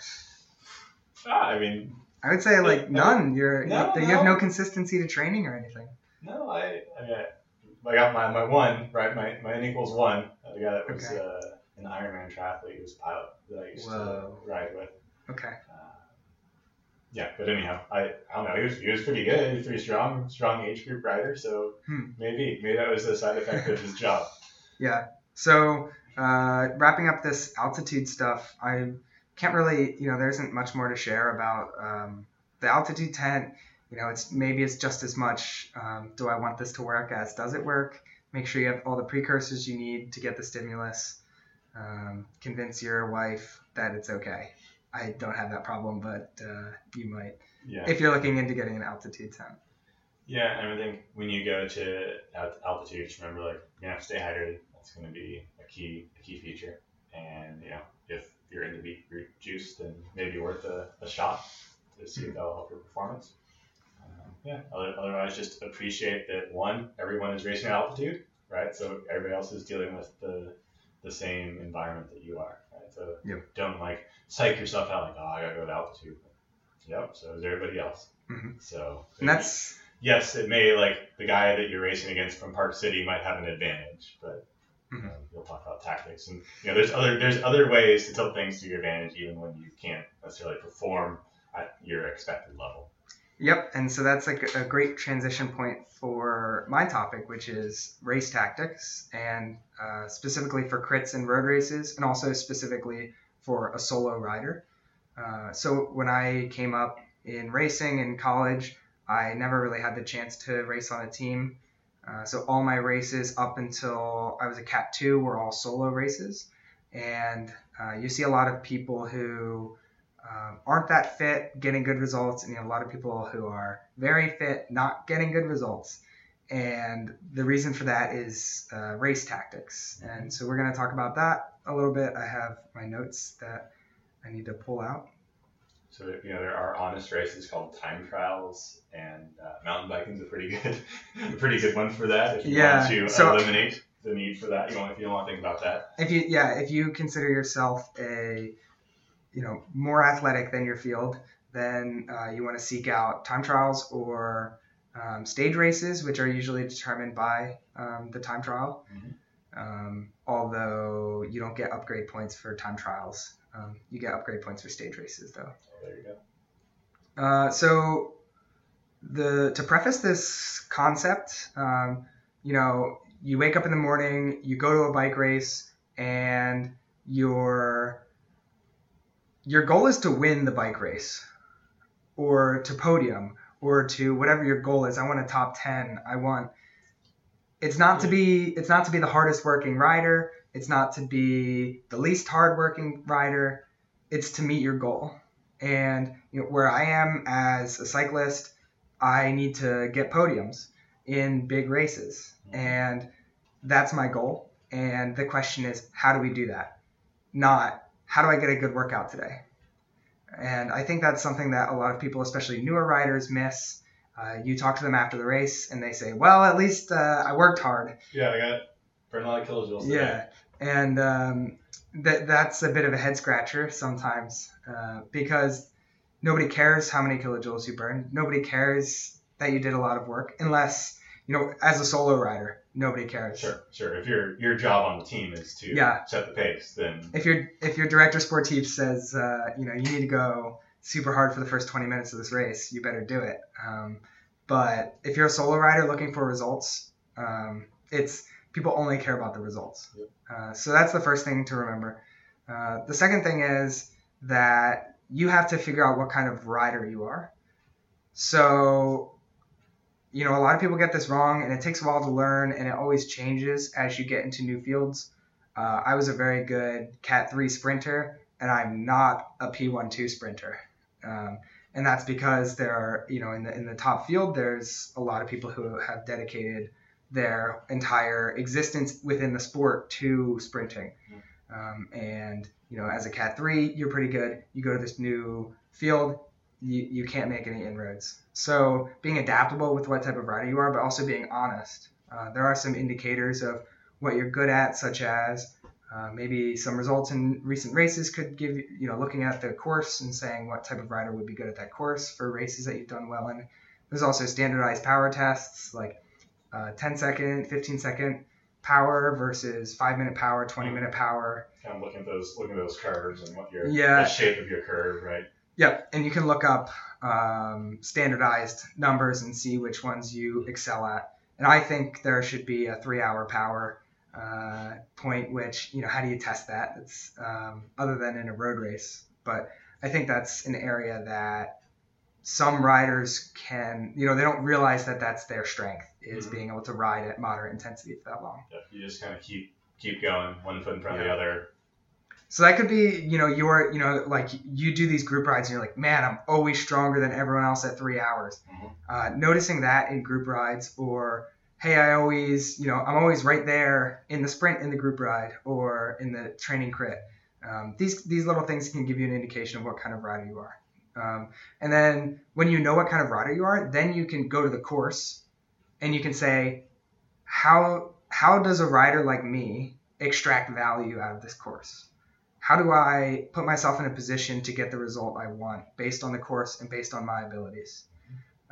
Ah, I mean, I would say like none. You're no, you, you have no. no consistency to training or anything. no, I, I, mean, I got my, my one, right? My, my N equals one. Uh, The guy that was Okay. uh, an Ironman triathlete who was a pilot that I used Whoa. to ride with. Okay. Yeah, but anyhow, I, I don't know. He was, he was pretty good. He was pretty strong, strong age group rider. So Hmm. maybe maybe that was a side effect of his job. (laughs) Yeah. So uh, wrapping up this altitude stuff, I can't really, you know, there isn't much more to share about um, the altitude tent. You know, it's maybe it's just as much. Um, do I want this to work as does it work? Make sure you have all the precursors you need to get the stimulus. Um, convince your wife that it's okay. I don't have that problem, but uh, you might Yeah. if you're looking into getting an altitude tent. Yeah, and I think when you go to altitude, just remember like you have to stay hydrated. That's going to be a key a key feature. And you know, if you're into beetroot juice, then maybe worth a, a shot to see if that'll help your performance. Um, yeah. Otherwise, just appreciate that one, everyone is racing at altitude, right? So everybody else is dealing with the the same environment that you are? So Yep. don't like psych yourself out like, oh, I gotta go to altitude. Yep. So is everybody else. Mhm. So And that's yes, it may like the guy that you're racing against from Park City might have an advantage, but Mhm. know, you'll talk about tactics and you know there's other there's other ways to tilt things to your advantage even when you can't necessarily perform at your expected level. Yep, and so that's like a great transition point for my topic, which is race tactics, and uh, specifically for crits and road races, and also specifically for a solo rider. Uh, so when I came up in racing in college, I never really had the chance to race on a team. Uh, so all my races up until I was a Cat 2 were all solo races. And uh, you see a lot of people who um, aren't that fit getting good results, and you know, a lot of people who are very fit not getting good results. And the reason for that is uh, race tactics. And so we're going to talk about that a little bit. I have my notes that I need to pull out. So you know there are honest races called time trials, and uh, mountain biking is a pretty good, (laughs) a pretty good one for that if you Yeah, want to so- eliminate the need for that. You don't if you don't want to think about that. If you yeah, if you consider yourself a you know more athletic than your field, then uh, you want to seek out time trials or um, stage races, which are usually determined by um, the time trial. Mhm. Um, although you don't get upgrade points for time trials, um, you get upgrade points for stage races though. Oh, there you go. Uh, so the to preface this concept, um, you know, you wake up in the morning, you go to a bike race, and your your goal is to win the bike race, or to podium, or to whatever your goal is. I want a top ten. I want. It's not to be. It's not to be the hardest working rider. It's not to be the least hardworking rider. It's to meet your goal. And you know, where I am as a cyclist, I need to get podiums in big races, mm-hmm. and that's my goal. And the question is, how do we do that? Not how do I get a good workout today? And I think that's something that a lot of people, especially newer riders, miss. Uh, you talk to them after the race, and they say, "Well, at least uh, I worked hard." Yeah, I got burned a lot of kilojoules. today. Yeah, and um, that that's a bit of a head scratcher sometimes uh, because nobody cares how many kilojoules you burn. Nobody cares that you did a lot of work unless you know as a solo rider, nobody cares. Sure, sure. If your your job on the team is to Yeah. set the pace, then If your if your director sportif says uh, you know you need to go super hard for the first 20 minutes of this race, you better do it. Um, but if you're a solo rider looking for results, um, it's people only care about the results. Yep. Uh, so that's the first thing to remember. Uh, the second thing is that you have to figure out what kind of rider you are. So, you know, a lot of people get this wrong, and it takes a while to learn, and it always changes as you get into new fields. Uh, I was a very good Cat 3 sprinter, and I'm not a P12 sprinter. Um, and that's because there are, you know, in the in the top field, there's a lot of people who have dedicated their entire existence within the sport to sprinting. Um, and you know, as a Cat three, you're pretty good. You go to this new field, you, you can't make any inroads. So being adaptable with what type of rider you are, but also being honest. Uh, there are some indicators of what you're good at, such as uh, maybe some results in recent races could give you, you know, looking at the course and saying what type of rider would be good at that course for races that you've done well in. There's also standardized power tests like uh, 10 second, 15 second power versus 5 minute power, 20 minute power. kind of looking at those looking at those curves and what your Yeah. the shape of your curve, right? Yep, and you can look up um, standardized numbers and see which ones you excel at. And I think there should be a three hour power uh, point, which, you know, how do you test that? It's um, other than in a road race. But I think that's an area that some riders can, you know, they don't realize that that's their strength is Mhm. being able to ride at moderate intensity for that long. Yeah, you just kind of keep keep going, one foot in front of the other. So that could be, you know, you're, you know, like you do these group rides and you're like, man, I'm always stronger than everyone else at three hours. Mhm. Uh, noticing that in group rides, or hey, I always, you know, I'm always right there in the sprint in the group ride or in the training crit. Um, these these little things can give you an indication of what kind of rider you are. Um, and then when you know what kind of rider you are, then you can go to the course and you can say, how how does a rider like me extract value out of this course? How do I put myself in a position to get the result I want based on the course and based on my abilities?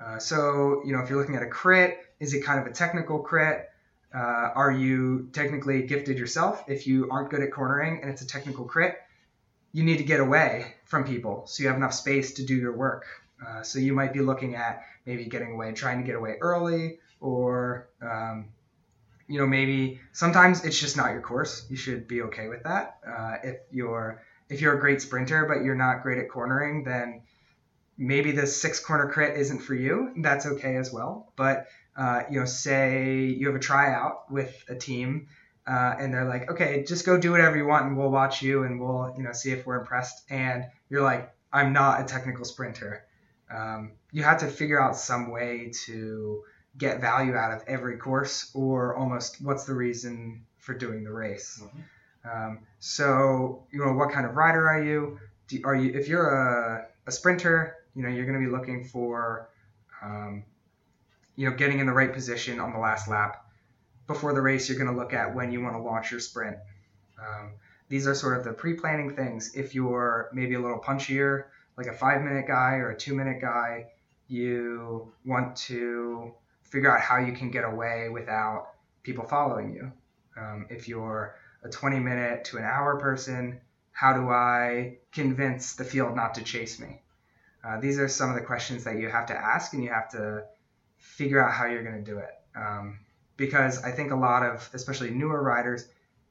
Uh, so, you know, if you're looking at a crit, is it kind of a technical crit? Uh, are you technically gifted yourself? If you aren't good at cornering and it's a technical crit, you need to get away from people so you have enough space to do your work. Uh, so you might be looking at maybe getting away, trying to get away early, or um, you know maybe sometimes it's just not your course. You should be okay with that. Uh, if you're if you're a great sprinter but you're not great at cornering, then maybe the six corner crit isn't for you. That's okay as well. But uh, you know, say you have a tryout with a team. Uh, and they're like, okay, just go do whatever you want, and we'll watch you, and we'll, you know, see if we're impressed. And you're like, I'm not a technical sprinter. Um, you have to figure out some way to get value out of every course, or almost what's the reason for doing the race. Um, so, you know, what kind of rider are you? Do, are you if you're a, a sprinter, you know, you're going to be looking for, um, you know, getting in the right position on the last lap. before the race, you're going to look at when you want to launch your sprint. Um, these are sort of the pre-planning things. If you're maybe a little punchier, like a five-minute guy or a two-minute guy, you want to figure out how you can get away without people following you. Um, if you're a 20-minute to an hour person, how do I convince the field not to chase me? Uh, these are some of the questions that you have to ask, and you have to figure out how you're going to do it. Um, because I think a lot of, especially newer riders,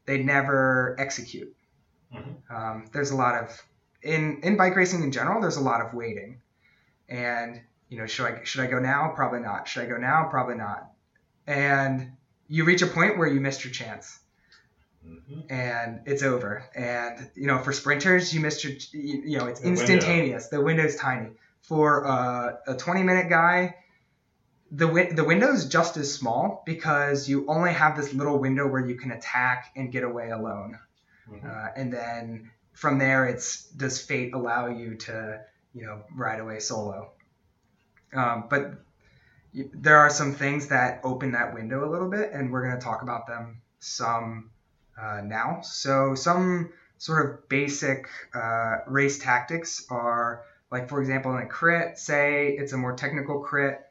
they never execute. Mm-hmm. Um, there's a lot of in in bike racing in general. There's a lot of waiting, and you know, should I should I go now? Probably not. Should I go now? Probably not. And you reach a point where you missed your chance. Mm-hmm. And it's over. And you know, for sprinters, you missed your. You know, it's instantaneous. the instantaneous. Window. The window's tiny. For uh, a 20 minute guy, the wi- the window is just as small because you only have this little window where you can attack and get away alone, mm-hmm. uh, and then from there it's does fate allow you to you know ride away solo. Um, but there are some things that open that window a little bit, and we're going to talk about them some uh, now. So some sort of basic uh, race tactics are like, for example, in a crit, say it's a more technical crit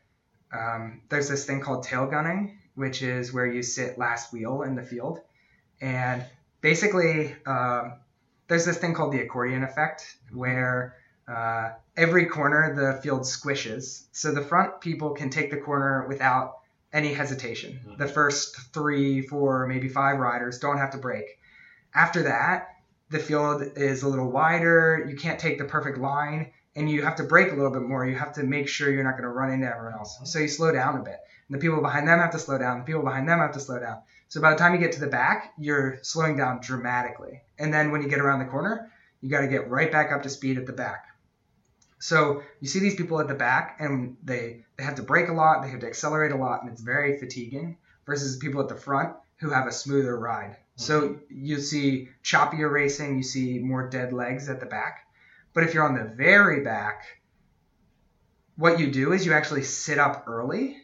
um, there's this thing called tail gunning, which is where you sit last wheel in the field. And basically, um, there's this thing called the accordion effect, where uh, every corner the field squishes. So the front people can take the corner without any hesitation. Mm-hmm. The first three, four, maybe five riders don't have to brake. After that, the field is a little wider. You can't take the perfect line and you have to brake a little bit more. You have to make sure you're not going to run into everyone else. Mm-hmm. So you slow down a bit. And the people behind them have to slow down. The people behind them have to slow down. So by the time you get to the back, you're slowing down dramatically. And then when you get around the corner, you got to get right back up to speed at the back. So you see these people at the back, and they they have to brake a lot, they have to accelerate a lot, and it's very fatiguing. Versus people at the front who have a smoother ride. So mm-hmm. you see choppier racing, you see more dead legs at the back but if you're on the very back, what you do is you actually sit up early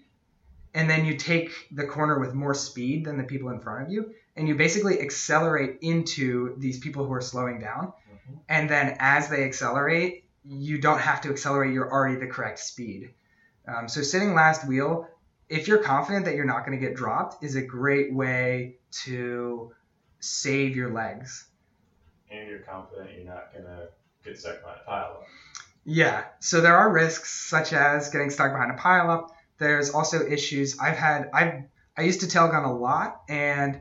and then you take the corner with more speed than the people in front of you and you basically accelerate into these people who are slowing down mm-hmm. and then as they accelerate you don't have to accelerate you're already the correct speed um, so sitting last wheel if you're confident that you're not going to get dropped is a great way to save your legs and you're confident you're not going to get stuck behind a pile up. Yeah, so there are risks such as getting stuck behind a pile up. There's also issues I've had. I've I used to tail gun a lot, and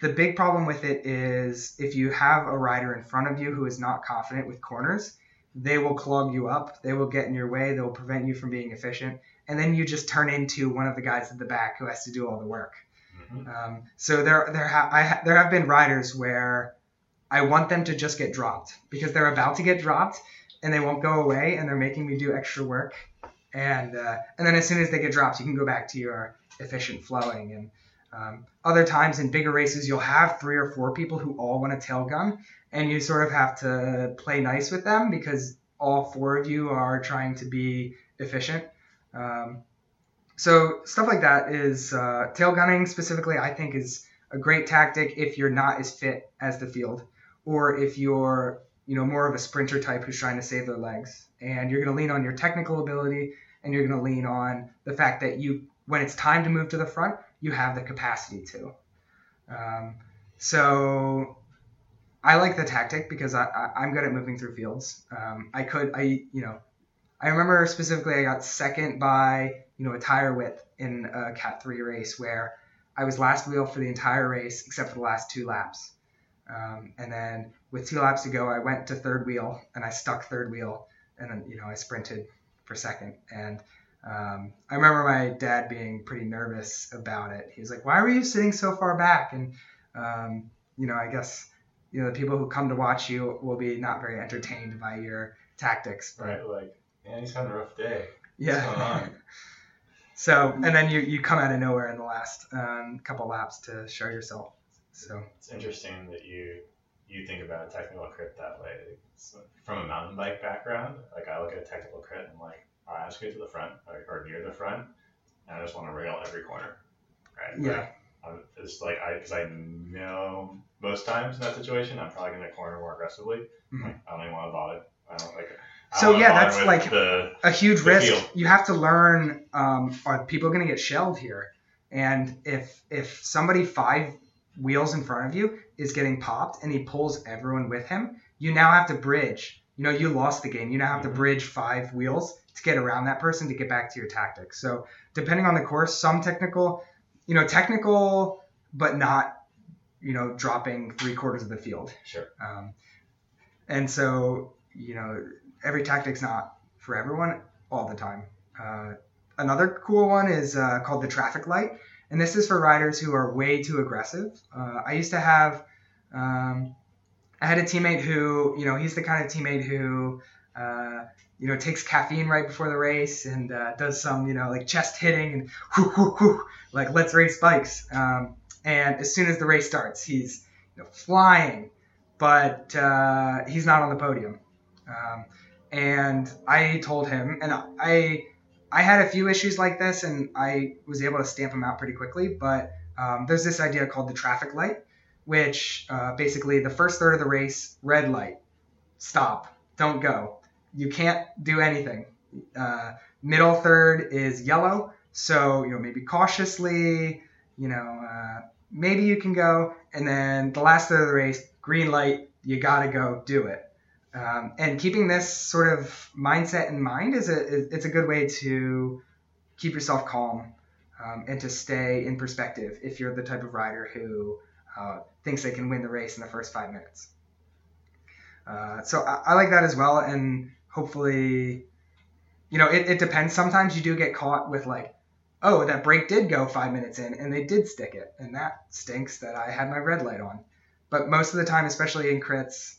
the big problem with it is if you have a rider in front of you who is not confident with corners, they will clog you up. They will get in your way. They will prevent you from being efficient, and then you just turn into one of the guys at the back who has to do all the work. Mm-hmm. Um, so there there ha- I ha- there have been riders where I want them to just get dropped because they're about to get dropped and they won't go away and they're making me do extra work. And uh, and then as soon as they get dropped, you can go back to your efficient flowing. And um, other times in bigger races, you'll have three or four people who all want a tail gun, and you sort of have to play nice with them because all four of you are trying to be efficient. Um, so stuff like that is uh, tail gunning specifically. I think is a great tactic if you're not as fit as the field or if you're you know more of a sprinter type who's trying to save their legs and you're going to lean on your technical ability and you're going to lean on the fact that you when it's time to move to the front you have the capacity to um, so i like the tactic because I, I, am good at moving through fields um, i could i you know i remember specifically i got second by you know a tire width in a cat 3 race where i was last wheel for the entire race except for the last two laps um, and then with two laps to go, I went to third wheel and I stuck third wheel, and then you know I sprinted for second. And um, I remember my dad being pretty nervous about it. He was like, "Why were you sitting so far back?" And um, you know, I guess you know the people who come to watch you will be not very entertained by your tactics. But, right, like, yeah, he's having a rough day. Yeah. (laughs) so, and then you you come out of nowhere in the last um, couple laps to show yourself. So it's interesting that you you think about a technical crit that way. It's from a mountain bike background, like I look at a technical crit and I'm like, all right, I just get to the front or, or near the front, and I just want to rail every corner, right? Yeah. I'm just like I because I know most times in that situation I'm probably gonna corner more aggressively. Mhm. Like, I don't even want to bother. I don't like. I So, don't wanna yeah, that's like- the a huge risk. field. You have to learn: um, are people going to get shelled here? And if if somebody five wheels in front of you is getting popped and he pulls everyone with him, you now have to bridge. You know, you lost the game. You now have Mhm. to bridge five wheels to get around that person to get back to your tactics. So depending on the course, some technical, you know, technical, but not, you know, dropping three quarters of the field. Sure. Um, and so, you know, every tactic's not for everyone all the time. Uh, another cool one is uh, called the traffic light, and this is for riders who are way too aggressive. Uh, I used to have, um, I had a teammate who, you know, he's the kind of teammate who, uh, you know, takes caffeine right before the race and uh, does some, you know, like chest hitting and whoo, whoo, whoo, like let's race bikes. Um, and as soon as the race starts, he's you know, flying, but uh, he's not on the podium. Um, and I told him, and I I had a few issues like this, and I was able to stamp them out pretty quickly. But um, there's this idea called the traffic light, which uh, basically the first third of the race, red light, stop, don't go. You can't do anything. Uh, middle third is yellow, so you know maybe cautiously, you know uh, maybe you can go, and then the last third of the race, green light, you gotta go, do it. Um, and keeping this sort of mindset in mind is a is, it's a good way to keep yourself calm um, and to stay in perspective if you're the type of rider who uh, thinks they can win the race in the first five minutes. Uh, so I, I like that as well, and hopefully, you know, it, it depends. Sometimes you do get caught with like, oh, that break did go five minutes in, and they did stick it, and that stinks that I had my red light on. But most of the time, especially in crits,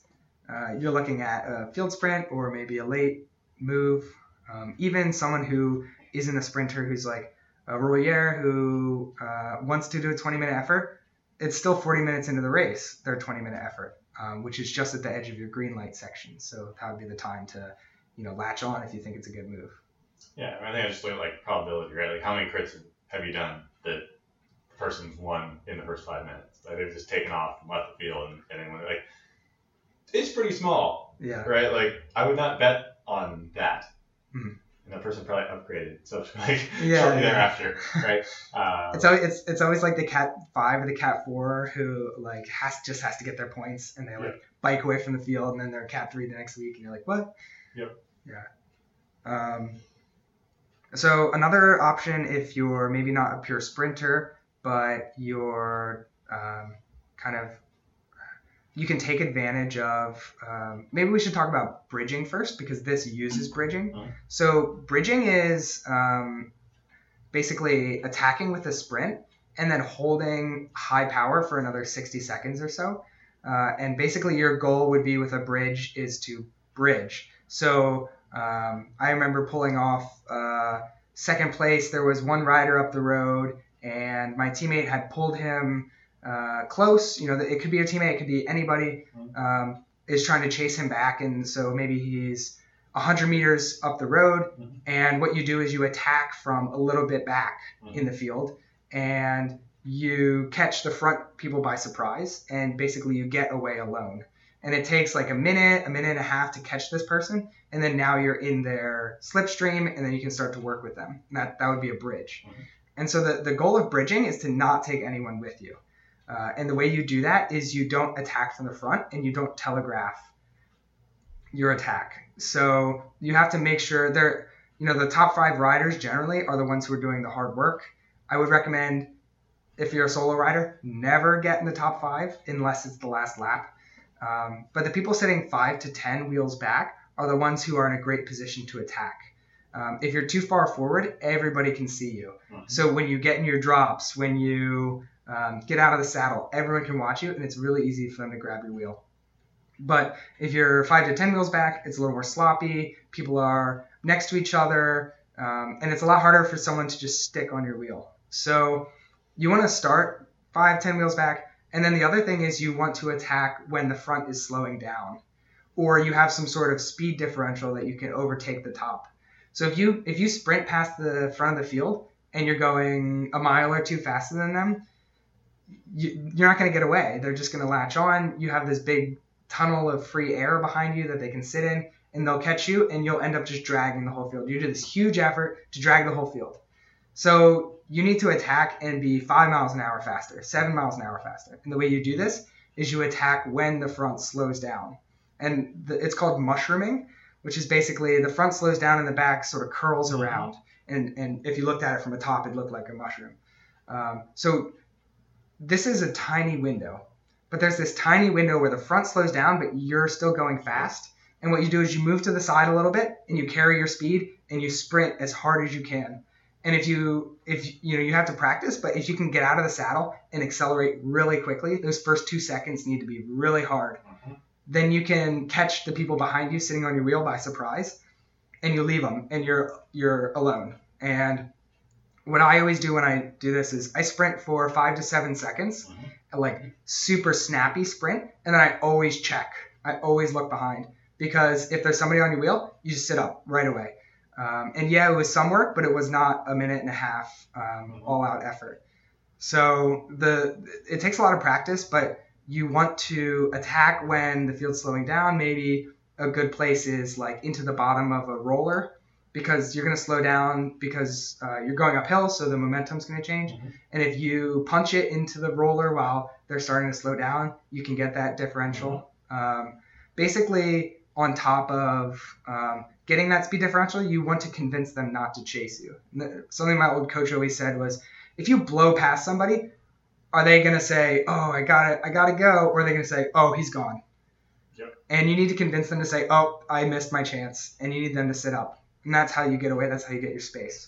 uh, you're looking at a field sprint or maybe a late move. Um, even someone who isn't a sprinter who's like a rouleur who uh, wants to do a 20 minute effort, it's still 40 minutes into the race, their 20 minute effort, um, which is just at the edge of your green light section. So that would be the time to, you know, latch on if you think it's a good move. Yeah, I think I just look at like probability, right? Like how many crits have you done that the person's won in the first five minutes? Like they've just taken off and left the field and, and then like it's pretty small, Yeah. right? Like I would not bet on that. Mhm. And that person probably upgraded, so (laughs) like Yeah, shortly yeah. thereafter, right? (laughs) Um, It's always it's, it's always like the cat five or the cat four who like has just has to get their points and they like bike away from the field and then they're cat three the next week and you're like what? Yep. Yeah. Um, so another option if you're maybe not a pure sprinter but you're um, kind of you can take advantage of um, maybe we should talk about bridging first because this uses bridging. So bridging is um, basically attacking with a sprint and then holding high power for another 60 seconds or so. Uh, and basically your goal would be with a bridge is to bridge. So um, i remember pulling off uh, second place there was one rider up the road and my teammate had pulled him uh, close you know it could be a teammate it could be anybody um, is trying to chase him back. And so maybe he's 100 meters up the road Mhm. and what you do is you attack from a little bit back Mhm. in the field and you catch the front people by surprise and basically you get away alone. And it takes like a minute a minute and a half to catch this person. And then now you're in their slipstream and then you can start to work with them. And that, that would be a bridge. Mhm. and so the, the goal of bridging is to not take anyone with you uh, and the way you do that is you don't attack from the front and you don't telegraph your attack. So you have to make sure they're, you know, the top five riders generally are the ones who are doing the hard work. I would recommend if you're a solo rider, never get in the top five unless it's the last lap. Um, but the people sitting five to 10 wheels back are the ones who are in a great position to attack. Um, if you're too far forward, everybody can see you. Mhm. So when you get in your drops, when you um, get out of the saddle, everyone can watch you, and it's really easy for them to grab your wheel. But if you're five to ten wheels back, it's a little more sloppy. People are next to each other, um, and it's a lot harder for someone to just stick on your wheel. So you want to start five, ten wheels back, and then the other thing is you want to attack when the front is slowing down, or you have some sort of speed differential that you can overtake the top. So if you if you sprint past the front of the field and you're going a mile or two faster than them, you, you're not going to get away. They're just going to latch on. You have this big tunnel of free air behind you that they can sit in, and they'll catch you, and you'll end up just dragging the whole field. You do this huge effort to drag the whole field. So you need to attack and be five miles an hour faster, seven miles an hour faster. And the way you do this is you attack when the front slows down. And the, it's called mushrooming, which is basically the front slows down and the back sort of curls around. And, and if you looked at it from the top, it looked like a mushroom. Um, so this is a tiny window, but there's this tiny window where the front slows down, but you're still going fast. And what you do is you move to the side a little bit and you carry your speed and you sprint as hard as you can. And if you if you know you have to practice, but if you can get out of the saddle and accelerate really quickly, those first two seconds need to be really hard. Mhm. Then you can catch the people behind you sitting on your wheel by surprise, and you leave them, and you're you're alone. And what I always do when I do this is I sprint for five to seven seconds, Mhm. like super snappy sprint, and then I always check. I always look behind because if there's somebody on your wheel, you just sit up right away. Um, and yeah, it was some work, but it was not a minute and a half um, Mhm. all out effort. So the it takes a lot of practice, but you want to attack when the field's slowing down. Maybe a good place is like into the bottom of a roller because you're going to slow down because uh, you're going uphill, so the momentum's going to change. Mhm. And if you punch it into the roller while they're starting to slow down, you can get that differential. Um, basically, on top of um, getting that speed differential, you want to convince them not to chase you. Something my old coach always said was, if you blow past somebody, are they going to say, "Oh, I got it, I got to go," or are they going to say, "Oh, he's gone"? Yep. And you need to convince them to say, "Oh, I missed my chance," and you need them to sit up. And that's how you get away. That's how you get your space.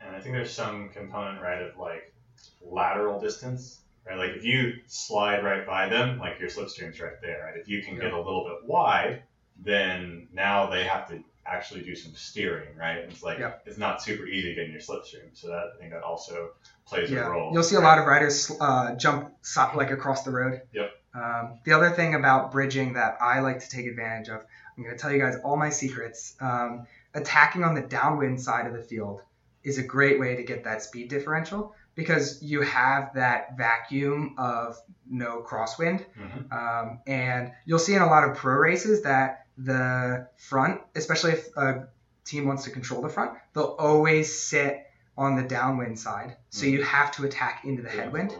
And I think there's some component, right, of like lateral distance, right? Like if you slide right by them, like your slipstream's right there, right? If you can get a little bit wide, then now they have to actually do some steering, right? It's like Yep. it's not super easy getting your slipstream, so that I think that also plays a Yeah, role. you'll see a lot of riders uh, jump like across the road. Yep. Um, the other thing about bridging that I like to take advantage of, I'm going to tell you guys all my secrets. Um, attacking on the downwind side of the field is a great way to get that speed differential because you have that vacuum of no crosswind. Mhm. Um, and you'll see in a lot of pro races that the front, especially if a team wants to control the front, they'll always sit on the downwind side. So Mhm. you have to attack into the headwind,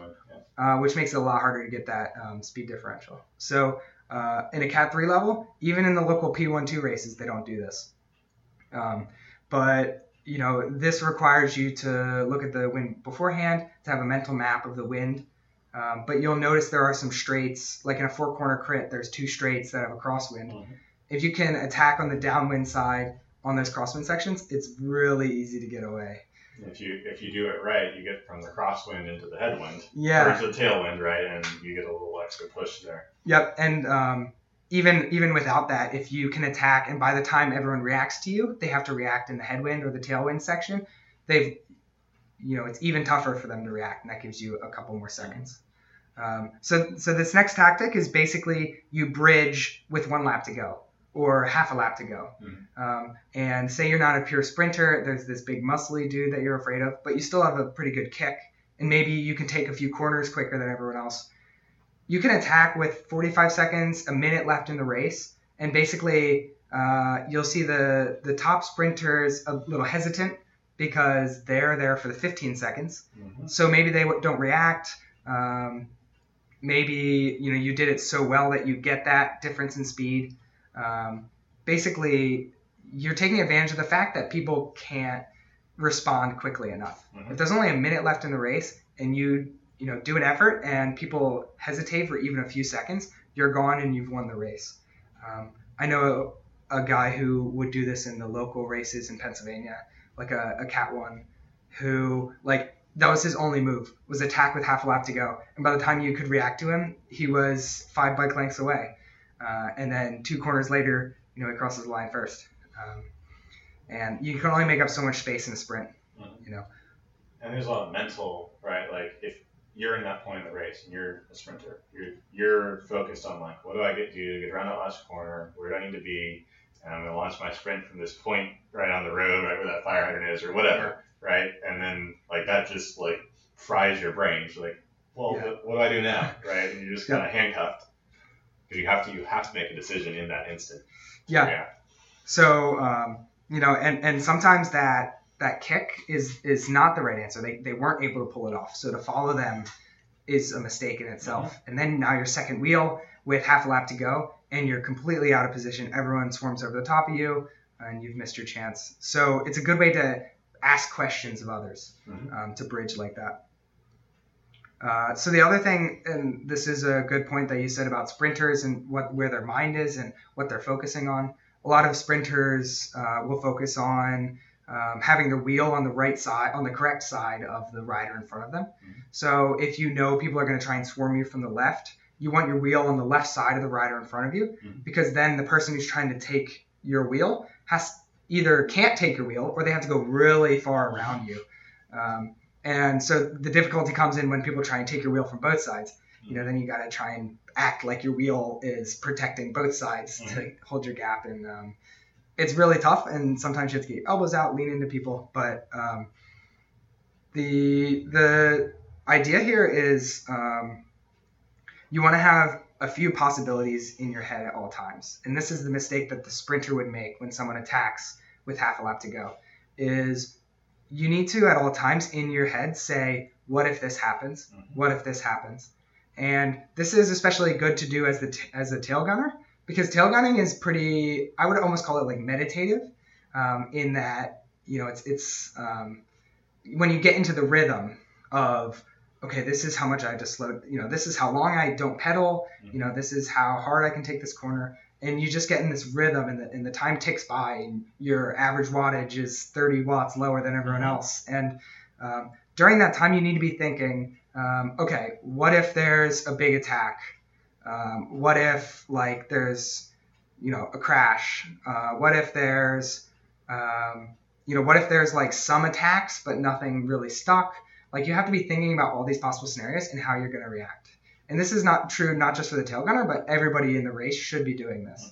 Yeah. uh, which makes it a lot harder to get that um, speed differential. So uh, in a Cat 3 level, even in the local P1-2 races, they don't do this. Um, but you know, this requires you to look at the wind beforehand, to have a mental map of the wind. Um, but you'll notice there are some straights, like in a four corner crit, there's two straights that have a crosswind. Mhm. If you can attack on the downwind side on those crosswind sections, it's really easy to get away. If you if you do it right, you get from the crosswind into the headwind, Yeah. or the tailwind, right, and you get a little extra push there. Yep, and um, even even without that, if you can attack, and by the time everyone reacts to you, they have to react in the headwind or the tailwind section. They've, you know, it's even tougher for them to react, and that gives you a couple more seconds. Um, so so this next tactic is basically you bridge with one lap to go or half a lap to go. Mhm. Um, and say you're not a pure sprinter, there's this big muscly dude that you're afraid of, but you still have a pretty good kick, and maybe you can take a few corners quicker than everyone else you can attack with 45 seconds, a minute left in the race, and basically uh, you'll see the the top sprinters a little hesitant because they're there for the 15 seconds. Mhm. So maybe they w- don't react. Um, maybe you know you did it so well that you get that difference in speed. Um, basically, you're taking advantage of the fact that people can't respond quickly enough. Mhm. If there's only a minute left in the race and you you know do an effort and people hesitate for even a few seconds, you're gone and you've won the race. Um, I know a, a guy who would do this in the local races in Pennsylvania, like a, a cat one, who like that was his only move was attack with half a lap to go, and by the time you could react to him, he was five bike lengths away, uh, and then two corners later, you know he crosses the line first. Um, and you can only make up so much space in a sprint. Mhm. You know. And there's a lot of mental, right? Like if you're in that point in the race and you're a sprinter, you're you're focused on like, what do I get to do to get around that last corner? Where do I need to be? And I'm gonna launch my sprint from this point right on the road, right where that fire hydrant is, or whatever, right? And then like that just like fries your brain. So like well, Yeah. what, what do I do now, right? And you're just kind of handcuffed because you have to you have to make a decision in that instant. Yeah. Yeah. So um, you know, and and sometimes that that kick is is not the right answer. They they weren't able to pull it off. So to follow them is a mistake in itself. And then now your second wheel with half a lap to go, and you're completely out of position. Everyone swarms over the top of you, and you've missed your chance. So it's a good way to ask questions of others Mhm. um, to bridge like that. Uh, so the other thing, and this is a good point that you said about sprinters and what where their mind is and what they're focusing on. A lot of sprinters uh, will focus on um, having the wheel on the right side, on the correct side of the rider in front of them. So if you know people are going to try and swarm you from the left, you want your wheel on the left side of the rider in front of you, Mhm. because then the person who's trying to take your wheel has either can't take your wheel or they have to go really far around you. Um, and so the difficulty comes in when people try and take your wheel from both sides. You know, then you got to try and act like your wheel is protecting both sides to hold your gap, and um, it's really tough. And sometimes you have to get your elbows out, lean into people. But um, the the idea here is um, you want to have a few possibilities in your head at all times, and this is the mistake that the sprinter would make when someone attacks with half a lap to go. Is you need to at all times in your head say, "What if this happens? Mhm. What if this happens?" And this is especially good to do as the t- as a tail gunner because tail gunning is pretty. I would almost call it like meditative, um, in that you know it's it's um, when you get into the rhythm of okay, this is how much I have to slow. You know, this is how long I don't pedal. You know, this is how hard I can take this corner. And you just get in this rhythm, and the, and the time ticks by, and your average wattage is 30 watts lower than everyone Mhm. else. And um, during that time, you need to be thinking, um, okay, what if there's a big attack? Um, what if like there's you know a crash? Uh, what if there's um, you know what if there's like some attacks but nothing really stuck? Like you have to be thinking about all these possible scenarios and how you're going to react. And this is not true not just for the tail gunner, but everybody in the race should be doing this.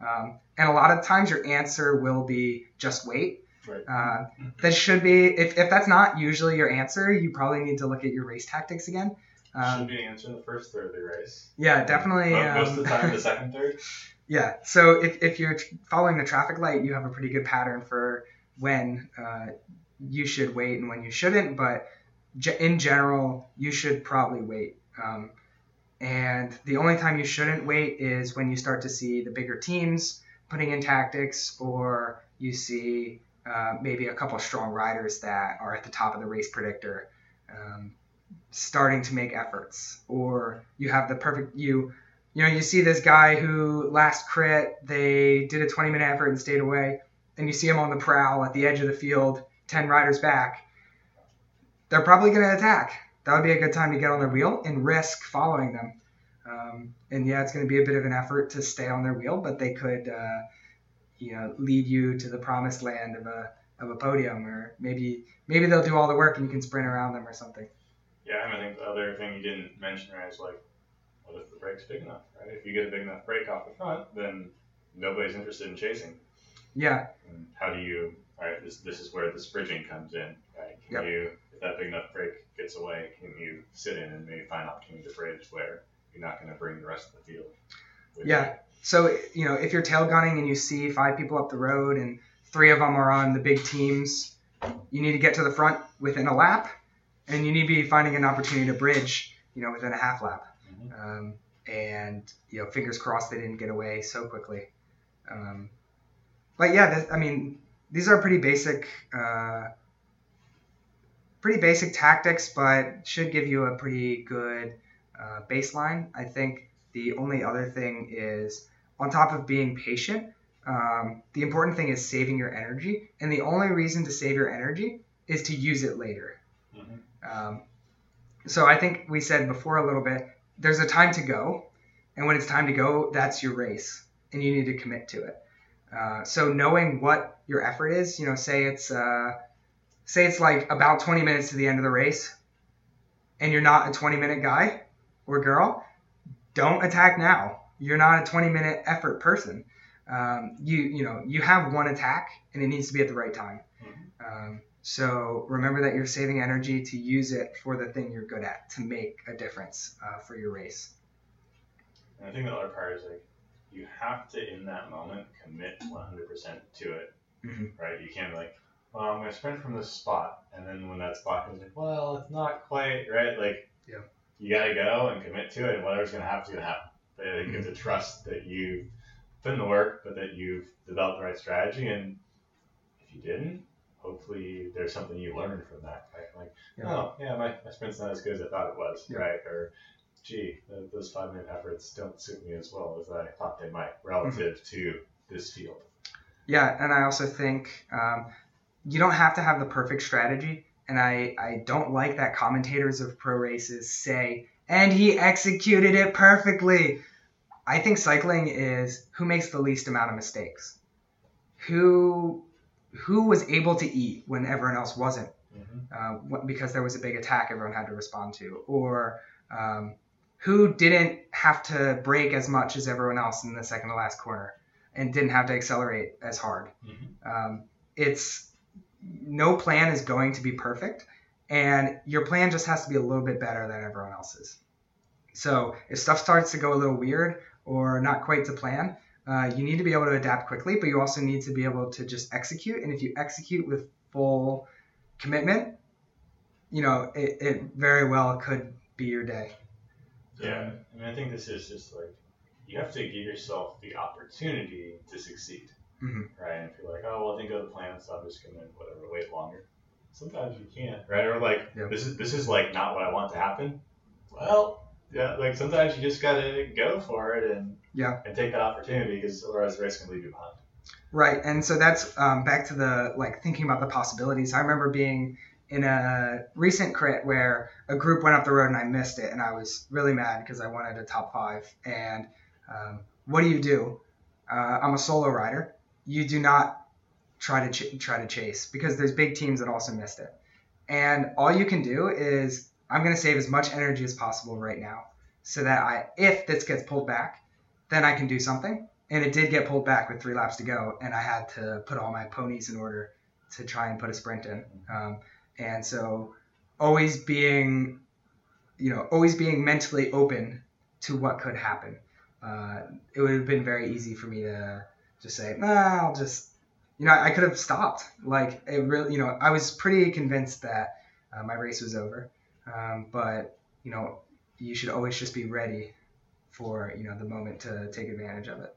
Um, and a lot of times your answer will be just wait. Right. Uh, that should be if, if that's not usually your answer, you probably need to look at your race tactics again. Should Um, be the answer in the first third of the race. yeah, definitely. Mo- Most of um, the time, the second third. (laughs) Yeah. So if, if you're following the traffic light, you have a pretty good pattern for when uh, you should wait and when you shouldn't. But in general, you should probably wait. Um, and the only time you shouldn't wait is when you start to see the bigger teams putting in tactics, or you see uh, maybe a couple strong riders that are at the top of the race predictor um, starting to make efforts, or you have the perfect you you know, you see this guy who last crit, they did a 20 minute effort and stayed away, and you see him on the prowl at the edge of the field, 10 riders back. They're probably going to attack. That would be a good time to get on their wheel and risk following them. Um, and yeah, it's going to be a bit of an effort to stay on their wheel, but they could, uh, you know, lead you to the promised land of a of a podium, or maybe maybe they'll do all the work and you can sprint around them or something. Yeah, and I think the other thing you didn't mention right is like, what if the break's big enough, right? If you get a big enough brake off the front, then nobody's interested in chasing. Yeah, And how do you? All right, this this is where this bridging comes in, right? Can Yep. you, that big enough break gets away, can you sit in and maybe find an opportunity to bridge where you're not going to bring the rest of the field? Yeah. So, you know, if you're tail gunning and you see five people up the road and three of them are on the big teams, you need to get to the front within a lap and you need to be finding an opportunity to bridge, you know, within a half lap. you? Mhm. Um, and, you know, fingers crossed they didn't get away so quickly. Um, but yeah, this, I mean, these are pretty basic, uh, pretty basic tactics, but should give you a pretty good uh, baseline. I think the only other thing is on top of being patient, um, the important thing is saving your energy. And the only reason to save your energy is to use it later. Mhm. Um, so I think we said before a little bit, there's a time to go. And when it's time to go, that's your race. And you need to commit to it. Uh, so knowing what your effort is, you know, say it's uh, say it's like about 20 minutes to the end of the race, and you're not a 20 minute guy or girl, don't attack now. You're not a 20 minute effort person. Um, you you know you have one attack and it needs to be at the right time. Um, so remember that you're saving energy to use it for the thing you're good at to make a difference uh, for your race. And I think the other part is like you have to in that moment commit 100% to it, Mhm. right? You can't be like, well, I'm gonna sprint from this spot, and then when that spot comes like, well, it's not quite right. Like, Yeah. you gotta go and commit to it, and whatever's gonna happen is gonna happen. But I think you have Mm-hmm. to trust that you've put in the work, but that you've developed the right strategy, and if you didn't. Hopefully, there's something you learned from that, right? Like, Yeah. oh, yeah, my, my sprint's not as good as I thought it was, Yeah. right? Or, gee, those five minute efforts don't suit me as well as I thought they might relative to this field. Yeah, and I also think um, you don't have to have the perfect strategy. And I, I don't like that commentators of pro races say, and he executed it perfectly. I think cycling is who makes the least amount of mistakes. Who who was able to eat when everyone else wasn't uh, because there was a big attack everyone had to respond to, or um, who didn't have to brake as much as everyone else in the second to last corner and didn't have to accelerate as hard. Mhm. Um, it's no plan is going to be perfect, and your plan just has to be a little bit better than everyone else's. So if stuff starts to go a little weird or not quite to plan, uh, you need to be able to adapt quickly, but you also need to be able to just execute. And if you execute with full commitment, you know, it, it very well could be your day. Yeah, I mean, I think this is just like you have to give yourself the opportunity to succeed, Mhm. right? And if you're like, oh, well, I didn't go to plan, so I'm just gonna whatever wait longer. Sometimes you can't, right? Or like Yep. this is this is like not what I want to happen. Well, yeah, like sometimes you just gotta go for it and Yeah. and take that opportunity because otherwise the race can leave you behind. Right, and so that's um, back to the like thinking about the possibilities. I remember being in a recent crit where a group went up the road and I missed it, and I was really mad because I wanted a top five. And um, what do you do? Uh, I'm a solo rider. You do not try to ch- try to chase because there's big teams that also missed it. And all you can do is I'm going to save as much energy as possible right now, so that I, if this gets pulled back, then I can do something and it did get pulled back with three laps to go, and I had to put all my ponies in order to try and put a sprint in. Um, and so, always being, you know, always being mentally open to what could happen. Uh, it would have been very easy for me to just say, nah, I'll just, you know, I could have stopped. Like it really, you know, I was pretty convinced that uh, my race was over. Um, but you know, you should always just be ready for you know the moment to take advantage of it.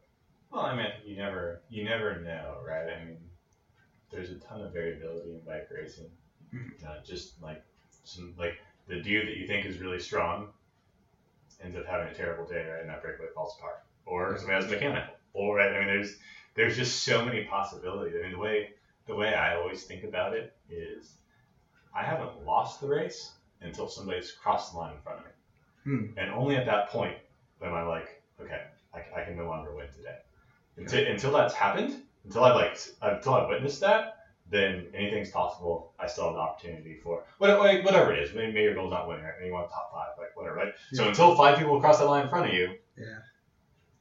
Well, I mean, you never you never know, right? I mean, there's a ton of variability in bike racing. Mhm. Uh, just like some like the dude that you think is really strong ends up having a terrible day, right? And that breakaway falls apart, or somebody has a mechanical, or right? I mean, there's there's just so many possibilities. I mean, the way the way I always think about it is, I haven't lost the race until somebody's crossed the line in front of me, Hmm. and only at that point am I like, okay, I, I can no longer win today. Until, until that's happened, until I've like until I've witnessed that, then anything's possible. I still have the opportunity for whatever, whatever it is. Maybe, maybe your goal's not winning, right? Maybe you want top five, like whatever, right? So until five people cross that line in front of you, Yeah.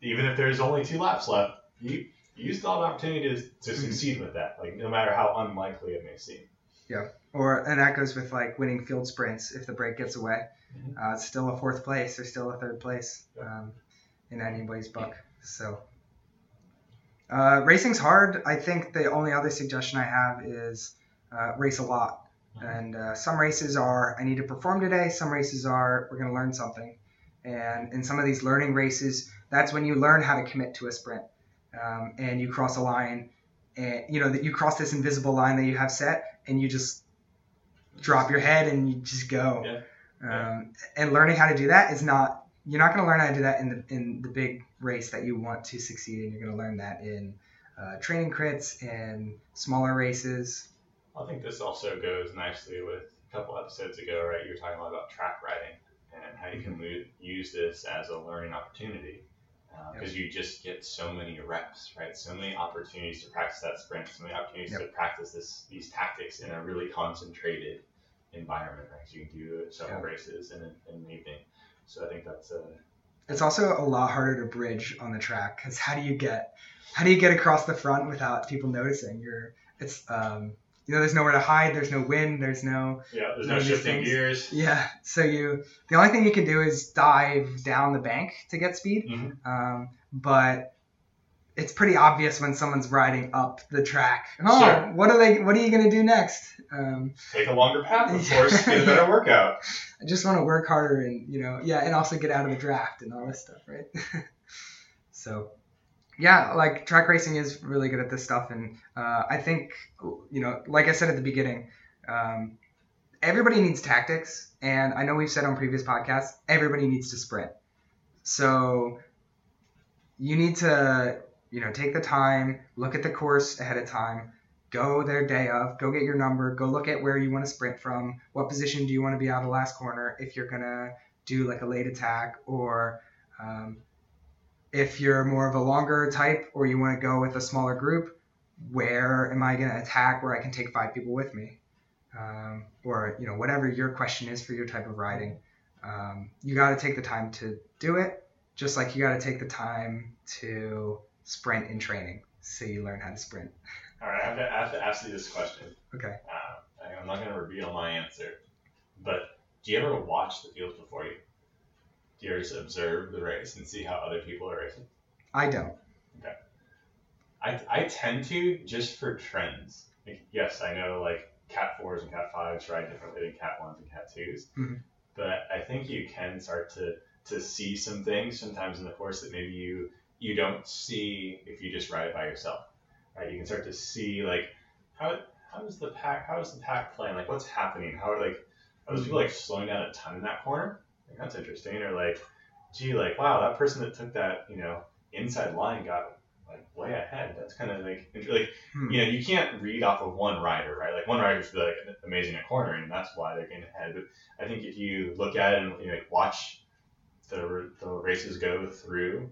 even if there's only two laps left, you you still have an opportunity to, to Mhm. succeed with that. Like no matter how unlikely it may seem. Yeah, or and that goes with like winning field sprints. If the break gets away, Mhm. uh, it's still a fourth place or still a third place um, in anybody's book. So uh, racing's hard. I think the only other suggestion I have is uh, race a lot. Mhm. And uh, some races are I need to perform today. Some races are we're going to learn something. And in some of these learning races, that's when you learn how to commit to a sprint. Um, and you cross a line, and you know that you cross this invisible line that you have set, and you just drop your head and you just go. Yeah. Um, and learning how to do that is not you're not going to learn how to do that in the in the big race that you want to succeed in. You're going to learn that in uh, training crits and smaller races. I think this also goes nicely with a couple episodes ago, right? You were talking a lot about track riding and how you can lo- use this as a learning opportunity because you just get so many reps, right? So many opportunities to practice that sprint, so many opportunities to practice this these tactics in a really concentrated environment, right? So you can do several Yeah. races in, an- in an evening. So I think that's uh, It's also a lot harder to bridge on the track because how do you get how do you get across the front without people noticing? You're it's um, you know, there's nowhere to hide. There's no wind. There's no Yeah, there's no shifting gears. yeah. So you the only thing you can do is dive down the bank to get speed. Mhm. Um, but it's pretty obvious when someone's riding up the track. Oh, Sure. what are they? What are you gonna do next? Um, Take a longer path, of (laughs) course, get a better workout. (laughs) I just want to work harder and you know yeah, and also get out of the draft and all this stuff, right? (laughs) so yeah, like track racing is really good at this stuff, and uh, I think you know, like I said at the beginning, um, everybody needs tactics, and I know we've said on previous podcasts, everybody needs to sprint. So you need to you know take the time, look at the course ahead of time, go their day of, go get your number, go look at where you want to sprint from, what position do you want to be out of the last corner if you're gonna do like a late attack or um, if you're more of a longer type or you want to go with a smaller group, where am I gonna attack where I can take five people with me? Um, or you know whatever your question is for your type of riding, um, you got to take the time to do it, just like you got to take the time to sprint in training, so you learn how to sprint. All right, I have to, I have to ask you this question. Okay. Uh, I'm not going to reveal my answer, but do you ever watch the field before you? Do you just observe the race and see how other people are racing? I don't. Okay. I, I tend to just for trends. Like, yes, I know like Cat fours and Cat fives ride differently than Cat ones and Cat 2s Mhm. but I think you can start to to see some things sometimes in the course that maybe you you don't see if you just ride it by yourself. Right? You can start to see like how how is the pack how is the pack playing? Like what's happening? How are like are those people like slowing down a ton in that corner? Like that's interesting. Or like, gee, like wow, that person that took that you know inside line got like way ahead. That's kind of like like Hmm. you know you can't read off of one rider, right? Like one rider's like amazing at cornering, and that's why they're getting ahead. But I think if you look at it and you know, like watch the the races go through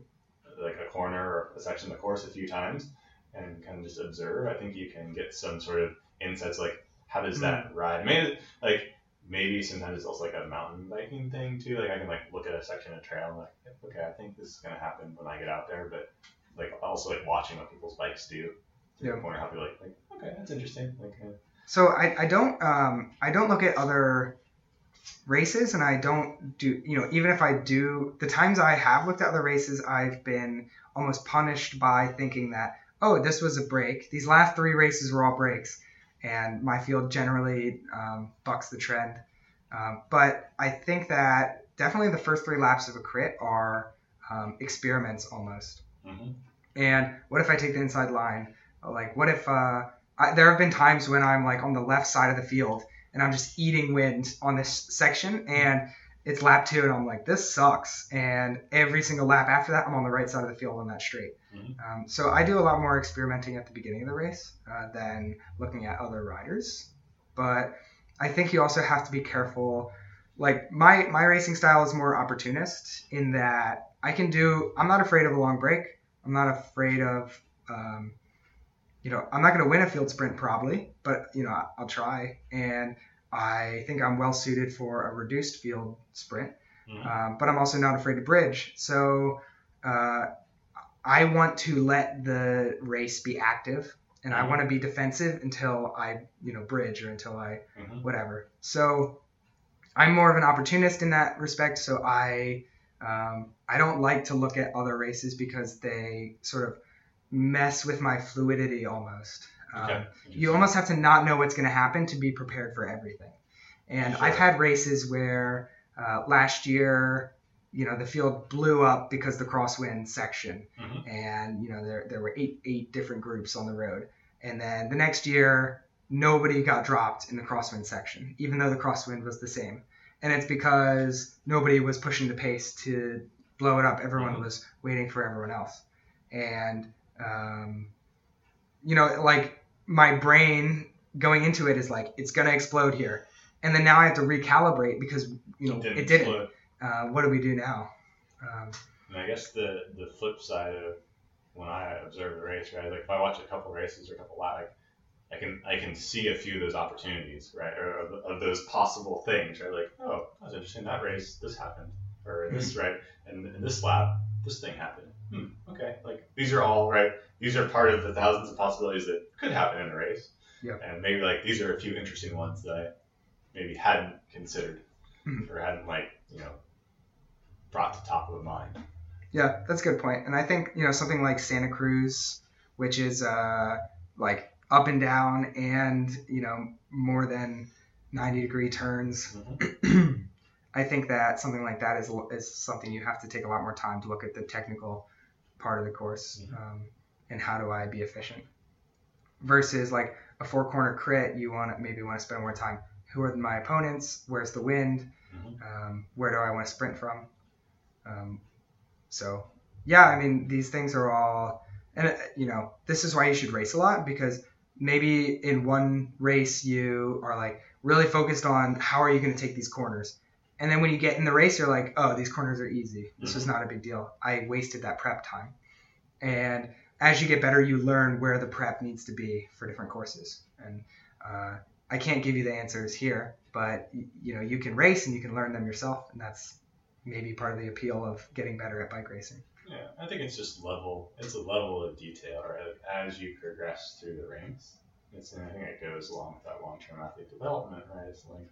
like a corner or a section of the course a few times and kind of just observe, I think you can get some sort of insights like how does that ride? Maybe like maybe sometimes it's also like a mountain biking thing too. Like I can like look at a section of trail and like okay, I think this is gonna happen when I get out there, but like also like watching what people's bikes do through Yeah. the corner, how people like, like okay, that's interesting. Like uh, So I, I don't um, I don't look at other races and I don't do you know even if I do the times I have looked at other races I've been almost punished by thinking that oh this was a break these last three races were all breaks and my field generally um, bucks the trend um, but I think that definitely the first three laps of a crit are um, experiments almost mhm. and what if I take the inside line? Like, what if uh, I, there have been times when I'm like on the left side of the field and I'm just eating wind on this section, and it's lap two, and I'm like, this sucks. And every single lap after that, I'm on the right side of the field on that straight. Mhm. Um, so I do a lot more experimenting at the beginning of the race uh, than looking at other riders. But I think you also have to be careful. Like my my racing style is more opportunist in that I can do. I'm not afraid of a long break. I'm not afraid of, um, you know, I'm not going to win a field sprint probably, but you know, I'll try. And I think I'm well suited for a reduced field sprint. Mhm. Um, but I'm also not afraid to bridge. So uh, I want to let the race be active, and I Mhm. want to be defensive until I, you know, bridge or until I Mhm. whatever. So I'm more of an opportunist in that respect. So I um, I don't like to look at other races because they sort of mess with my fluidity almost. Um, Okay. you almost have to not know what's going to happen to be prepared for everything. And Sure. I've had races where uh, last year, you know, the field blew up because the crosswind section, Mhm. and you know there there were eight eight different groups on the road, and then the next year nobody got dropped in the crosswind section, even though the crosswind was the same, and it's because nobody was pushing the pace to blow it up. Everyone Mhm. was waiting for everyone else, and um, you know, like my brain going into it is like it's gonna explode here, and then now I have to recalibrate because you know Didn't it didn't. Uh, what do we do now? Um, And I guess the the flip side of when I observe the race, right? Like if I watch a couple races or a couple live, I can I can see a few of those opportunities, right? Or of, of those possible things, right? Like, oh, that was interesting. That race, this happened, or this, right? And in this lap, this thing happened. Hmm. Okay. Like these are all right. These are part of the thousands of possibilities that could happen in a race. Yep. And maybe like these are a few interesting ones that I maybe hadn't considered Mhm. or hadn't like you know brought to top of the mind. Yeah, that's a good point. And I think you know something like Santa Cruz, which is uh, like up and down, and you know more than ninety degree turns. (clears throat) I think that something like that is is something you have to take a lot more time to look at the technical part of the course Mhm. um, and how do I be efficient. Versus like a four corner crit, you want to maybe want to spend more time. Who are my opponents? Where's the wind? Mhm. Um, where do I want to sprint from? Um, so yeah, I mean these things are all, and uh, you know this is why you should race a lot because maybe in one race you are like really focused on how are you going to take these corners, and then when you get in the race you're like oh these corners are easy. This was not a big deal. I wasted that prep time, and as you get better you learn where the prep needs to be for different courses and. Uh, I can't give you the answers here, but you know you can race and you can learn them yourself, and that's maybe part of the appeal of getting better at bike racing. Yeah, I think it's just level. It's a level of detail, right? As you progress through the ranks, it's and I think it goes along with that long-term athlete development, right? It's like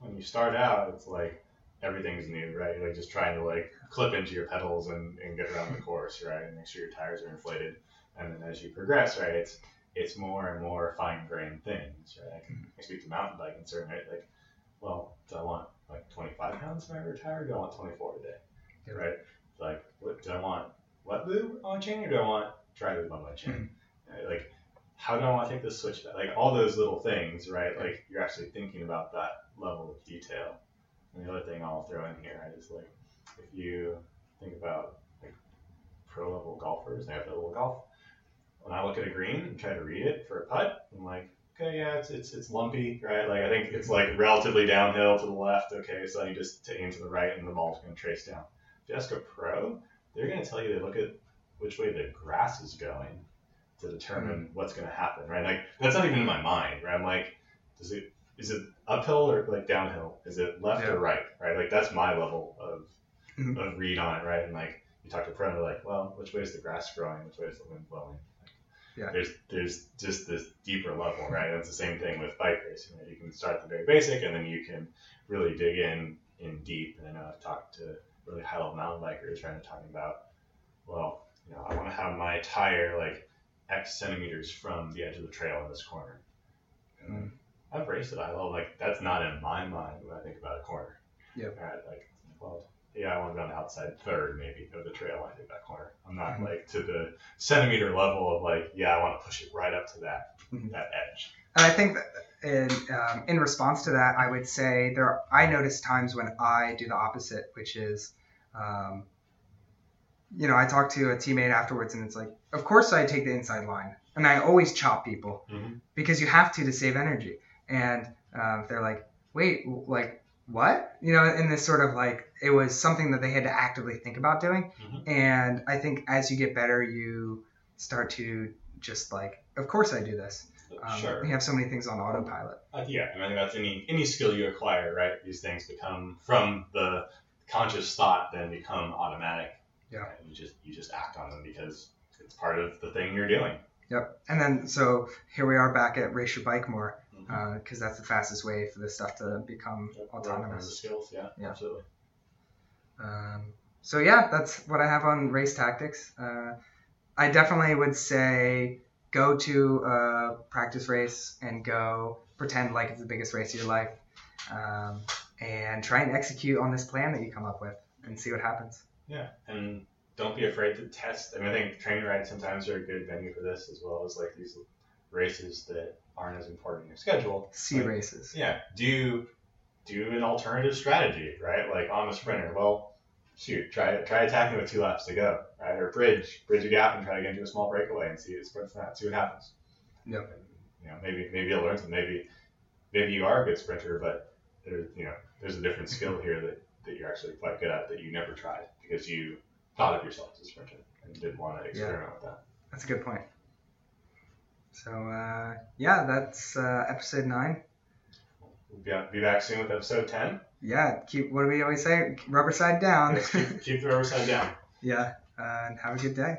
when you start out, it's like everything's new, right? You're like just trying to like clip into your pedals and, and get around the course, right? And make sure your tires are inflated. And then as you progress, right, it's it's more and more fine-grained things, right? I, can, I speak to mountain biking, certainly, right? Like, well, do I want like 25 pounds when I retire? Or do I want 24 today? Yeah. Right? Like, what do I want? Wet lube on my chain, or do I want dry lube on my chain? Uh, Like, how do I want to take this switch? back? Like all those little things, right? Like you're actually thinking about that level of detail. And the other thing I'll throw in here is like, if you think about like pro level golfers, they have level golf. When I look at a green and try to read it for a putt, I'm like, okay, yeah, it's it's it's lumpy, right? Like I think it's like relatively downhill to the left. Okay, so I need just to aim to the right, and the ball's going to trace down. If you ask a pro, they're going to tell you they look at which way the grass is going to determine what's going to happen, right? Like that's not even in my mind, right? I'm like, does it is it uphill or like downhill? Is it left Yeah. or right, right? Like that's my level of Mhm. of read on it, right? And like you talk to a pro, they're like, well, which way is the grass growing? Which way is the wind blowing? Like, Yeah. There's there's just this deeper level, right? That's the same thing with bike racing. Right? You can start at the very basic, and then you can really dig in in deep. And I know I've talked to really high level mountain bikers, right? And talking about, well, you know, I want to have my tire like X centimeters from the edge of the trail in this corner. And I've raced at high level, like that's not in my mind when I think about a corner. Yep. Right, like, well, yeah, I want to be on the outside third maybe of the trail when I think that corner. I'm not Mhm. like to the centimeter level of like, yeah, I want to push it right up to that Mhm. that edge. And I think that in um, in response to that, I would say there. Are, I notice times when I do the opposite, which is, um, you know, I talk to a teammate afterwards, and it's like, of course I take the inside line, and I always chop people Mhm. because you have to to save energy. And um, they're like, wait, like what? You know, in this sort of like it was something that they had to actively think about doing. Mhm. And I think as you get better, you start to just like, of course I do this. Um, sure. We have so many things on autopilot. Uh, yeah, and I think that's any any skill you acquire, right? These things become from the conscious thought, then become automatic. Yeah. And you just you just act on them because it's part of the thing you're doing. Yep. And then so here we are back at race your bike more because that's the fastest way for this stuff to become Yep, from the autonomous. skills, yeah, Yeah. absolutely. Um, so yeah, that's what I have on race tactics. Uh, I definitely would say go to a practice race and go pretend like it's the biggest race of your life, um, and try and execute on this plan that you come up with and see what happens. Yeah, and don't be afraid to test. I mean, I think training rides sometimes are a good venue for this, as well as like these races that aren't as important in your schedule. See Like, races. Yeah, do do an alternative strategy, right? Like on a sprinter, well, shoot, try try attacking with two laps to go, right? Or bridge, bridge a gap and try to get into a small breakaway and see it sprints that, see what happens. Yep. And, you know, maybe maybe you'll learn something. Maybe maybe you are a good sprinter, but there's you know there's a different skill here that, that you're actually quite good at that you never tried because you thought of yourself as a sprinter and didn't want to experiment with that. That's a good point. So uh, yeah, that's uh, episode nine. We'll be, be back soon with episode ten. Yeah, keep what do we always say? Rubber side down. Let's keep, keep the rubber side down. (laughs) yeah, uh, and have a good day.